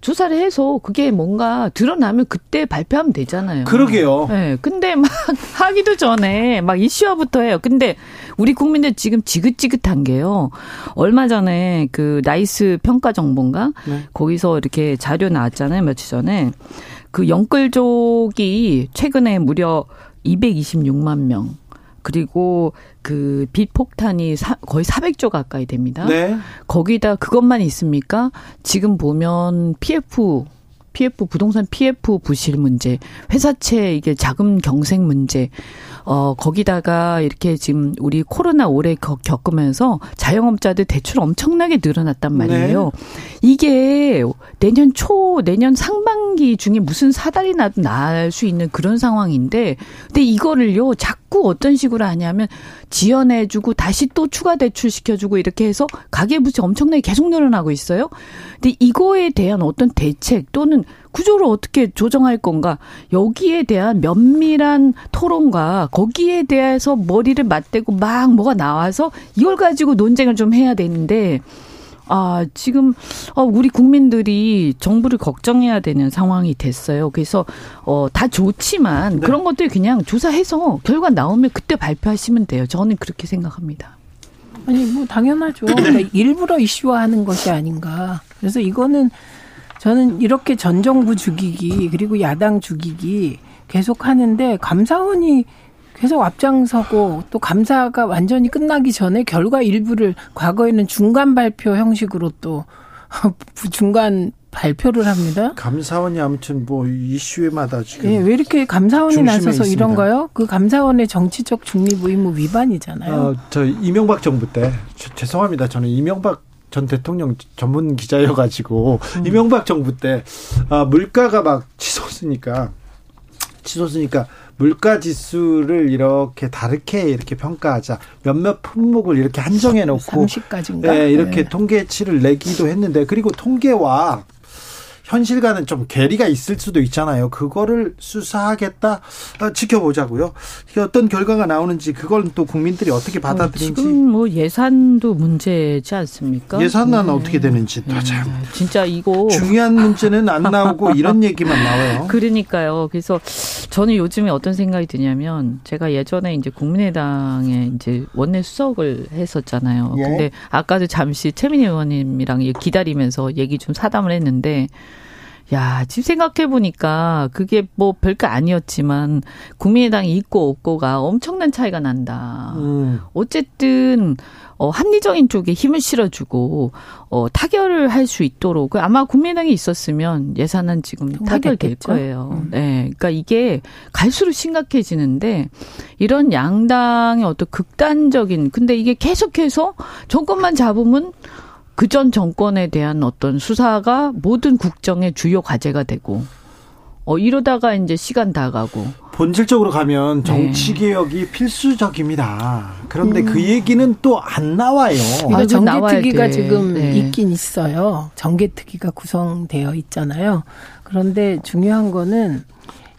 조사를 해서 그게 뭔가 드러나면 그때 발표하면 되잖아요. 그러게요. 네. 근데 막 하기도 전에 막 이슈화부터 해요. 근데 우리 국민들 지금 지긋지긋한 게요. 얼마 전에 그 나이스 평가 정보인가? 네. 거기서 이렇게 자료 나왔잖아요. 며칠 전에. 그 영끌족이 최근에 무려 226만 명. 그리고 그 빚폭탄이 사, 거의 400조 가까이 됩니다. 네. 거기다 그것만 있습니까? 지금 보면 PF PF 부동산 PF 부실 문제, 회사채 이게 자금 경색 문제, 어 거기다가 이렇게 지금 우리 코로나 오래 겪으면서 자영업자들 대출 엄청나게 늘어났단 말이에요. 네. 이게 내년 초 내년 상반기 중에 무슨 사달이 나도 날 수 있는 그런 상황인데, 근데 이거를요 자꾸 어떤 식으로 하냐면 지연해주고 다시 또 추가 대출 시켜주고 이렇게 해서 가계부채 엄청나게 계속 늘어나고 있어요. 근데 이거에 대한 어떤 대책 또는 구조를 어떻게 조정할 건가 여기에 대한 면밀한 토론과 거기에 대해서 머리를 맞대고 막 뭐가 나와서 이걸 가지고 논쟁을 좀 해야 되는데 아, 지금, 어, 우리 국민들이 정부를 걱정해야 되는 상황이 됐어요. 그래서, 어, 다 좋지만 네. 그런 것들 그냥 조사해서 결과 나오면 그때 발표하시면 돼요. 저는 그렇게 생각합니다. 아니, 뭐, 당연하죠. 그러니까 일부러 이슈화 하는 것이 아닌가. 그래서 이거는 저는 이렇게 전 정부 죽이기 그리고 야당 죽이기 계속 하는데 감사원이 계속 앞장서고 또 감사가 완전히 끝나기 전에 결과 일부를 과거에는 중간 발표 형식으로 또 중간 발표를 합니다. 감사원이 아무튼 뭐 이슈에마다 지금 예, 왜 이렇게 감사원이 나서서 있습니다. 이런가요? 그 감사원의 정치적 중립 의무 위반이잖아요. 어, 저 이명박 정부 때 죄송합니다. 저는 이명박 전 대통령 전문 기자여가지고 음. 이명박 정부 때 아, 물가가 막 치솟으니까 치솟으니까 물가 지수를 이렇게 다르게 이렇게 평가하자 몇몇 품목을 이렇게 한정해 놓고 30까지인가? 네, 이렇게 네. 통계치를 내기도 했는데 그리고 통계와 현실과는 좀 괴리가 있을 수도 있잖아요. 그거를 수사하겠다 어, 지켜보자고요. 어떤 결과가 나오는지 그걸 또 국민들이 어떻게 어, 받아들인지. 지금 뭐 예산도 문제지 않습니까? 예산은 네. 어떻게 되는지 네. 진짜 이거 중요한 문제는 안 나오고 이런 얘기만 나와요. 그러니까요. 그래서 저는 요즘에 어떤 생각이 드냐면 제가 예전에 이제 국민의당에 이제 원내 수석을 했었잖아요. 예. 근데 아까도 잠시 최민희 의원님이랑 기다리면서 얘기 좀 사담을 했는데 야, 지금 생각해보니까 그게 뭐 별거 아니었지만 국민의당이 있고 없고가 엄청난 차이가 난다. 음. 어쨌든, 어, 합리적인 쪽에 힘을 실어주고, 어, 타결을 할 수 있도록 아마 국민의당이 있었으면 예산은 지금 타결될 거예요. 음. 네. 그러니까 이게 갈수록 심각해지는데 이런 양당의 어떤 극단적인, 근데 이게 계속해서 정권만 잡으면 그 전 정권에 대한 어떤 수사가 모든 국정의 주요 과제가 되고 어 이러다가 이제 시간 다 가고 본질적으로 가면 정치 개혁이 네. 필수적입니다. 그런데 그 음. 그 얘기는 또 안 나와요. 이거 정계특위가 지금 네. 있긴 있어요. 정계특위가 구성되어 있잖아요. 그런데 중요한 거는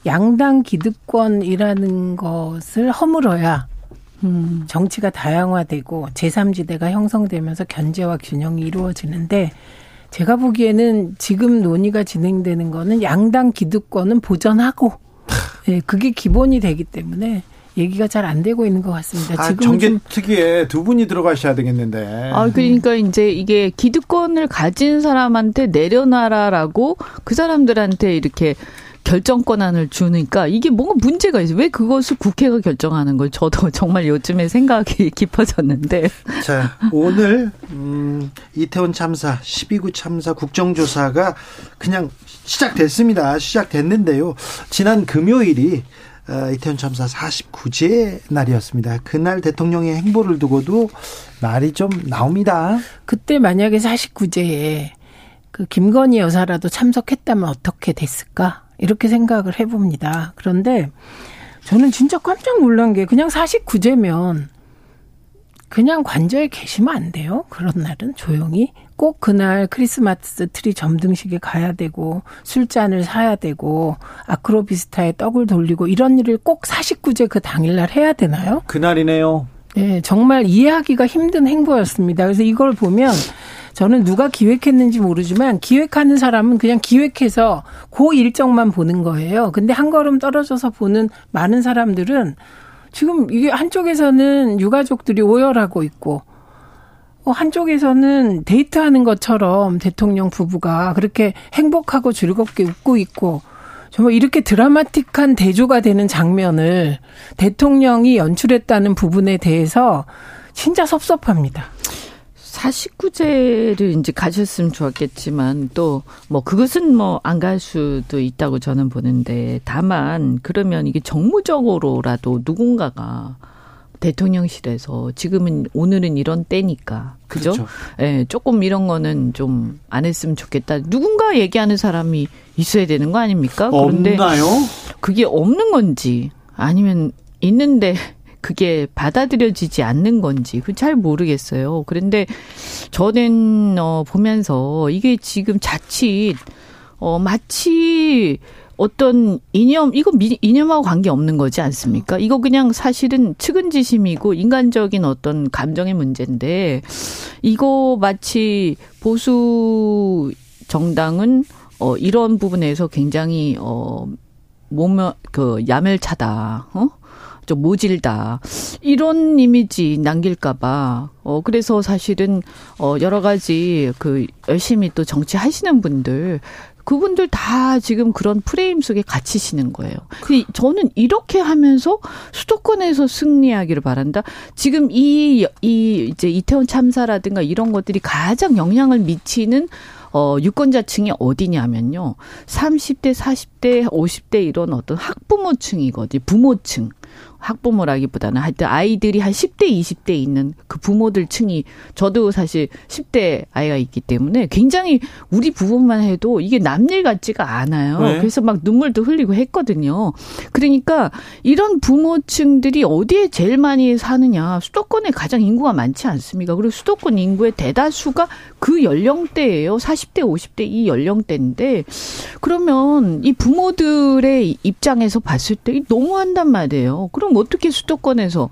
양당 기득권이라는 것을 허물어야 음. 정치가 다양화되고 제3지대가 형성되면서 견제와 균형이 이루어지는데 제가 보기에는 지금 논의가 진행되는 거는 양당 기득권은 보전하고 예, 네, 그게 기본이 되기 때문에 얘기가 잘 안 되고 있는 것 같습니다. 아, 지금 정계 특위에 두 분이 들어가셔야 되겠는데. 아 그러니까 이제 이게 기득권을 가진 사람한테 내려놔라라고 그 사람들한테 이렇게 결정 권한을 주니까 이게 뭔가 문제가 있어요. 왜 그것을 국회가 결정하는 걸 저도 정말 요즘에 생각이 깊어졌는데. 자, 오늘 음, 이태원 참사 12구 참사 국정조사가 그냥 시작됐습니다. 시작됐는데요. 지난 금요일이 어, 이태원 참사 49제 날이었습니다. 그날 대통령의 행보를 두고도 말이 좀 나옵니다. 그때 만약에 49제에 그 김건희 여사라도 참석했다면 어떻게 됐을까? 이렇게 생각을 해봅니다. 그런데 저는 진짜 깜짝 놀란 게 그냥 49재면 그냥 관저에 계시면 안 돼요. 그런 날은 조용히 꼭 그날 크리스마스 트리 점등식에 가야 되고 술잔을 사야 되고 아크로비스타에 떡을 돌리고 이런 일을 꼭 49재 그 당일날 해야 되나요? 그날이네요. 네, 정말 이해하기가 힘든 행보였습니다. 그래서 이걸 보면 저는 누가 기획했는지 모르지만 기획하는 사람은 그냥 기획해서 그 일정만 보는 거예요. 근데 한 걸음 떨어져서 보는 많은 사람들은 지금 이게 한쪽에서는 유가족들이 오열하고 있고 어, 한쪽에서는 데이트하는 것처럼 대통령 부부가 그렇게 행복하고 즐겁게 웃고 있고 정말 이렇게 드라마틱한 대조가 되는 장면을 대통령이 연출했다는 부분에 대해서 진짜 섭섭합니다. 49제를 이제 가셨으면 좋았겠지만 또 뭐 그것은 뭐 안 갈 수도 있다고 저는 보는데 다만 그러면 이게 정무적으로라도 누군가가 대통령실에서 지금은 오늘은 이런 때니까 그죠? 그렇죠. 예, 조금 이런 거는 좀 안 했으면 좋겠다. 누군가 얘기하는 사람이 있어야 되는 거 아닙니까? 그런데 없나요? 그게 없는 건지 아니면 있는데 그게 받아들여지지 않는 건지 그잘 모르겠어요. 그런데 저는 어 보면서 이게 지금 자칫 어 마치 어떤 이념 이거 이념하고 관계 없는 거지 않습니까? 이거 그냥 사실은 측은지심이고 인간적인 어떤 감정의 문제인데 이거 마치 보수 정당은 어 이런 부분에서 굉장히 어 몸, 그, 야멸차다, 어? 좀 모질다. 이런 이미지 남길까봐. 어, 그래서 사실은, 어, 여러 가지 그 열심히 또 정치하시는 분들, 그분들 다 지금 그런 프레임 속에 갇히시는 거예요. 저는 이렇게 하면서 수도권에서 승리하기를 바란다. 지금 이, 이, 이제 이태원 참사라든가 이런 것들이 가장 영향을 미치는 어, 유권자층이 어디냐면요. 30대, 40대, 50대 이런 어떤 학부모층이거든요. 부모층. 학부모라기보다는 하여튼 아이들이 한 10대, 20대 있는 그 부모들 층이 저도 사실 10대 아이가 있기 때문에 굉장히 우리 부부만 해도 이게 남일 같지가 않아요. 네. 그래서 막 눈물도 흘리고 했거든요. 그러니까 이런 부모층들이 어디에 제일 많이 사느냐. 수도권에 가장 인구가 많지 않습니까? 그리고 수도권 인구의 대다수가 그 연령대예요. 40대, 50대 이 연령대인데 그러면 이 부모들의 입장에서 봤을 때 너무한단 말이에요. 그럼 어떻게 수도권에서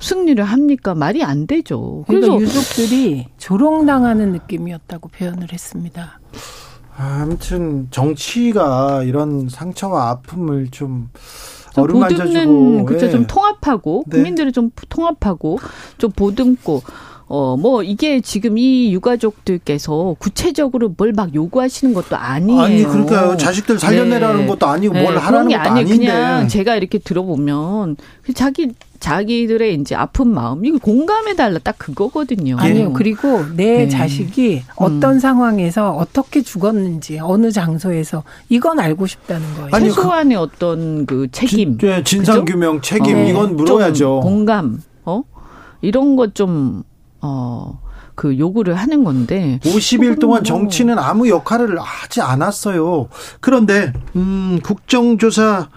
승리를 합니까? 말이 안 되죠. 그러니까 그래서 유족들이 조롱당하는 느낌이었다고 표현을 했습니다. 아무튼 정치가 이런 상처와 아픔을 좀 보듬는 그죠 예. 좀 통합하고 네. 국민들을 좀 통합하고 좀 보듬고 어, 뭐, 이게 지금 이 유가족들께서 구체적으로 뭘 막 요구하시는 것도 아니에요. 아니, 그러니까요. 자식들 살려내라는 네. 것도 아니고 뭘 네. 하라는 것도 아니, 아닌데. 그냥 제가 이렇게 들어보면 그 자기 자기들의 이제 아픈 마음 이거 공감해 달라 딱 그거거든요. 아니요. 그리고 내 네. 자식이 어떤 음. 상황에서 어떻게 죽었는지 어느 장소에서 이건 알고 싶다는 거예요. 아니, 최소한의 그, 어떤 그 책임, 진, 네, 진상 규명 책임 어, 이건 물어야죠. 공감, 어 이런 것좀 어, 그 요구를 하는 건데 50일 동안 뭐 정치는 아무 역할을 하지 않았어요. 그런데 음, 국정조사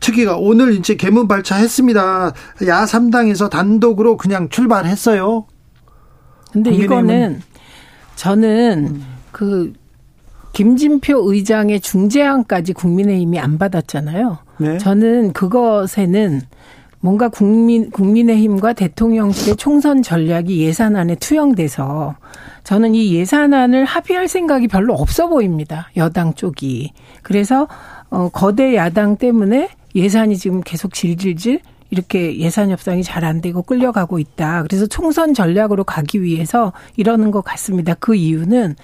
특위가 오늘 이제 개문 발차했습니다. 야 3당에서 단독으로 그냥 출발했어요. 근데 이거는 저는 음. 그 김진표 의장의 중재안까지 국민의힘이 안 받았잖아요. 네. 저는 그것에는 뭔가 국민 국민의힘과 대통령실의 총선 전략이 예산안에 투영돼서 저는 이 예산안을 합의할 생각이 별로 없어 보입니다. 여당 쪽이. 그래서 어 거대 야당 때문에 예산이 지금 계속 질질질 이렇게 예산 협상이 잘 안 되고 끌려가고 있다. 그래서 총선 전략으로 가기 위해서 이러는 것 같습니다. 그 이유는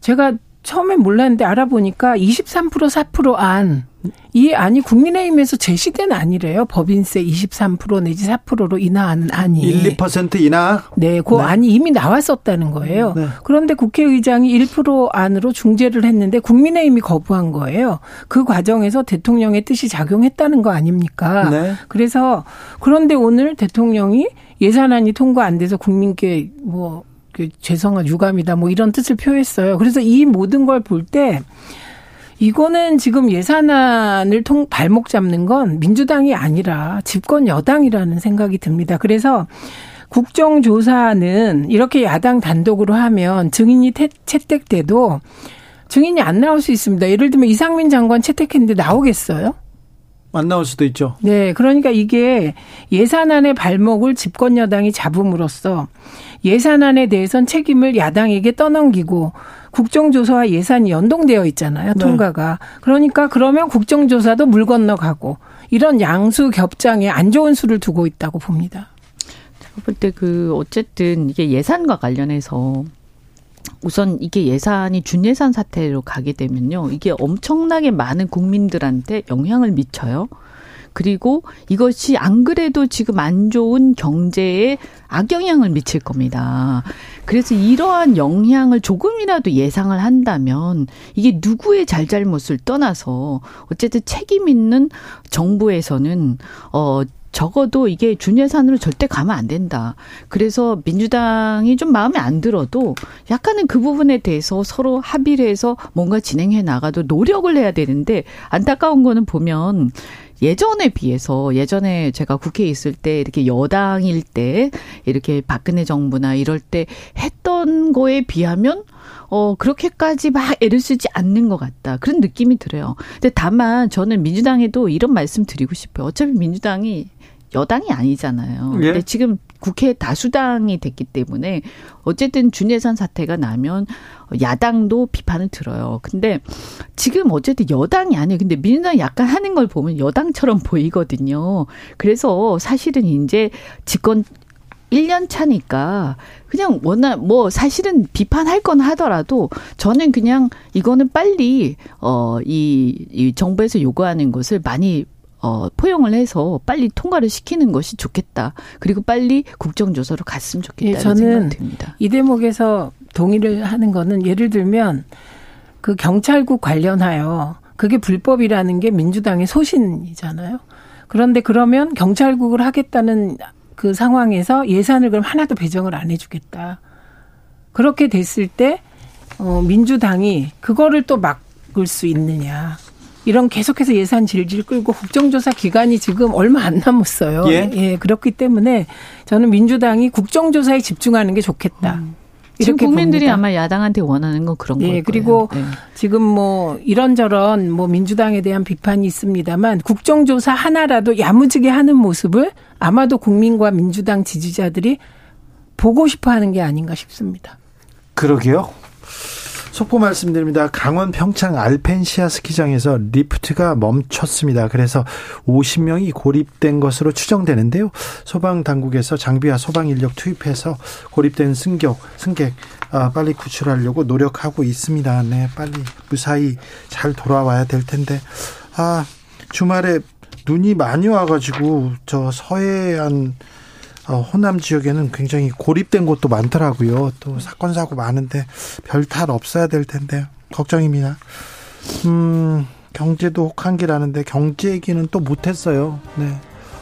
제가 처음에 몰랐는데 알아보니까 23% 4%안 이 안이 국민의힘에서 제시된 안이래요. 법인세 23% 내지 4%로 인하하는 안이. 1, 2% 인하? 네, 그 네. 안이 이미 나왔었다는 거예요. 네. 그런데 국회의장이 1% 안으로 중재를 했는데 국민의힘이 거부한 거예요. 그 과정에서 대통령의 뜻이 작용했다는 거 아닙니까? 네. 그래서 그런데 오늘 대통령이 예산안이 통과 안 돼서 국민께 뭐그 죄송한 유감이다 뭐 이런 뜻을 표했어요. 그래서 이 모든 걸 볼 때 이거는 지금 예산안을 통 발목 잡는 건 민주당이 아니라 집권 여당이라는 생각이 듭니다. 그래서 국정조사는 이렇게 야당 단독으로 하면 증인이 채택돼도 증인이 안 나올 수 있습니다. 예를 들면 이상민 장관 채택했는데 나오겠어요? 안 나올 수도 있죠. 네. 그러니까 이게 예산안의 발목을 집권 여당이 잡음으로써 예산안에 대해선 책임을 야당에게 떠넘기고 국정조사와 예산이 연동되어 있잖아요. 네. 통과가. 그러니까 그러면 국정조사도 물 건너가고 이런 양수 겹장에 안 좋은 수를 두고 있다고 봅니다. 제가 볼 때 그 어쨌든 이게 예산과 관련해서 우선 이게 예산이 준예산 사태로 가게 되면요. 이게 엄청나게 많은 국민들한테 영향을 미쳐요. 그리고 이것이 안 그래도 지금 안 좋은 경제에 악영향을 미칠 겁니다. 그래서 이러한 영향을 조금이라도 예상을 한다면 이게 누구의 잘잘못을 떠나서 어쨌든 책임 있는 정부에서는 어 적어도 이게 준예산으로 절대 가면 안 된다. 그래서 민주당이 좀 마음에 안 들어도 약간은 그 부분에 대해서 서로 합의를 해서 뭔가 진행해 나가도 노력을 해야 되는데 안타까운 거는 보면 예전에 비해서 예전에 제가 국회에 있을 때 이렇게 여당일 때 이렇게 박근혜 정부나 이럴 때 했던 거에 비하면 어, 그렇게까지 막 애를 쓰지 않는 것 같다. 그런 느낌이 들어요. 근데 다만 저는 민주당에도 이런 말씀 드리고 싶어요. 어차피 민주당이 여당이 아니잖아요. 예. 근데 지금 국회 다수당이 됐기 때문에 어쨌든 준예산 사태가 나면 야당도 비판을 들어요. 근데 지금 어쨌든 여당이 아니에요. 근데 민주당이 약간 하는 걸 보면 여당처럼 보이거든요. 그래서 사실은 이제 집권 1년 차니까 그냥 워낙 뭐 사실은 비판할 건 하더라도 저는 그냥 이거는 빨리 어이 이 정부에서 요구하는 것을 많이 어, 포용을 해서 빨리 통과를 시키는 것이 좋겠다. 그리고 빨리 국정조사로 갔으면 좋겠다는 예, 저는. 이 대목에서 동의를 하는 거는 예를 들면 그 경찰국 관련하여 그게 불법이라는 게 민주당의 소신이잖아요. 그런데 그러면 경찰국을 하겠다는 그 상황에서 예산을 그럼 하나도 배정을 안 해주겠다. 그렇게 됐을 때, 어, 민주당이 그거를 또 막을 수 있느냐. 이런 계속해서 예산 질질 끌고 국정조사 기간이 지금 얼마 안 남았어요. 예. 예 그렇기 때문에 저는 민주당이 국정조사에 집중하는 게 좋겠다. 음. 지금 국민들이 봅니다. 아마 야당한테 원하는 건 그런 네, 거예요. 그리고 네. 지금 뭐 이런저런 뭐 민주당에 대한 비판이 있습니다만 국정조사 하나라도 야무지게 하는 모습을 아마도 국민과 민주당 지지자들이 보고 싶어 하는 게 아닌가 싶습니다. 그러게요. 속보 말씀드립니다. 강원 평창 알펜시아 스키장에서 리프트가 멈췄습니다. 그래서 50명이 고립된 것으로 추정되는데요. 소방 당국에서 장비와 소방 인력 투입해서 고립된 승객 승객 아, 빨리 구출하려고 노력하고 있습니다. 네, 빨리 무사히 잘 돌아와야 될 텐데 아 주말에 눈이 많이 와가지고 저 서해안 어, 호남 지역에는 굉장히 고립된 곳도 많더라고요. 또 사건 사고 많은데 별 탈 없어야 될 텐데 걱정입니다. 음, 경제도 혹한기라는데 경제 얘기는 또 못했어요. 네.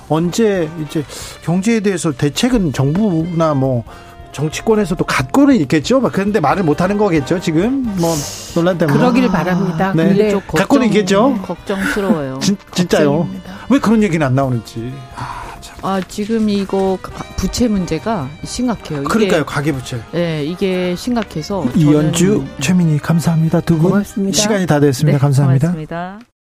언제 이제 경제에 대해서 대책은 정부나 뭐 정치권에서도 갖고는 있겠죠. 그런데 말을 못 하는 거겠죠. 지금 뭐 논란 때문에. 그러길 바랍니다. 네. 근데 갖고는 있겠죠. 걱정스러워요. 진, 진짜요. 걱정입니다. 왜 그런 얘기는 안 나오는지. 아. 아, 지금 이거 부채 문제가 심각해요. 이게, 그러니까요, 가계부채. 네, 이게 심각해서. 이연주, 최민희, 감사합니다. 두 분. 고맙습니다. 시간이 다 됐습니다. 네, 감사합니다. 고맙습니다.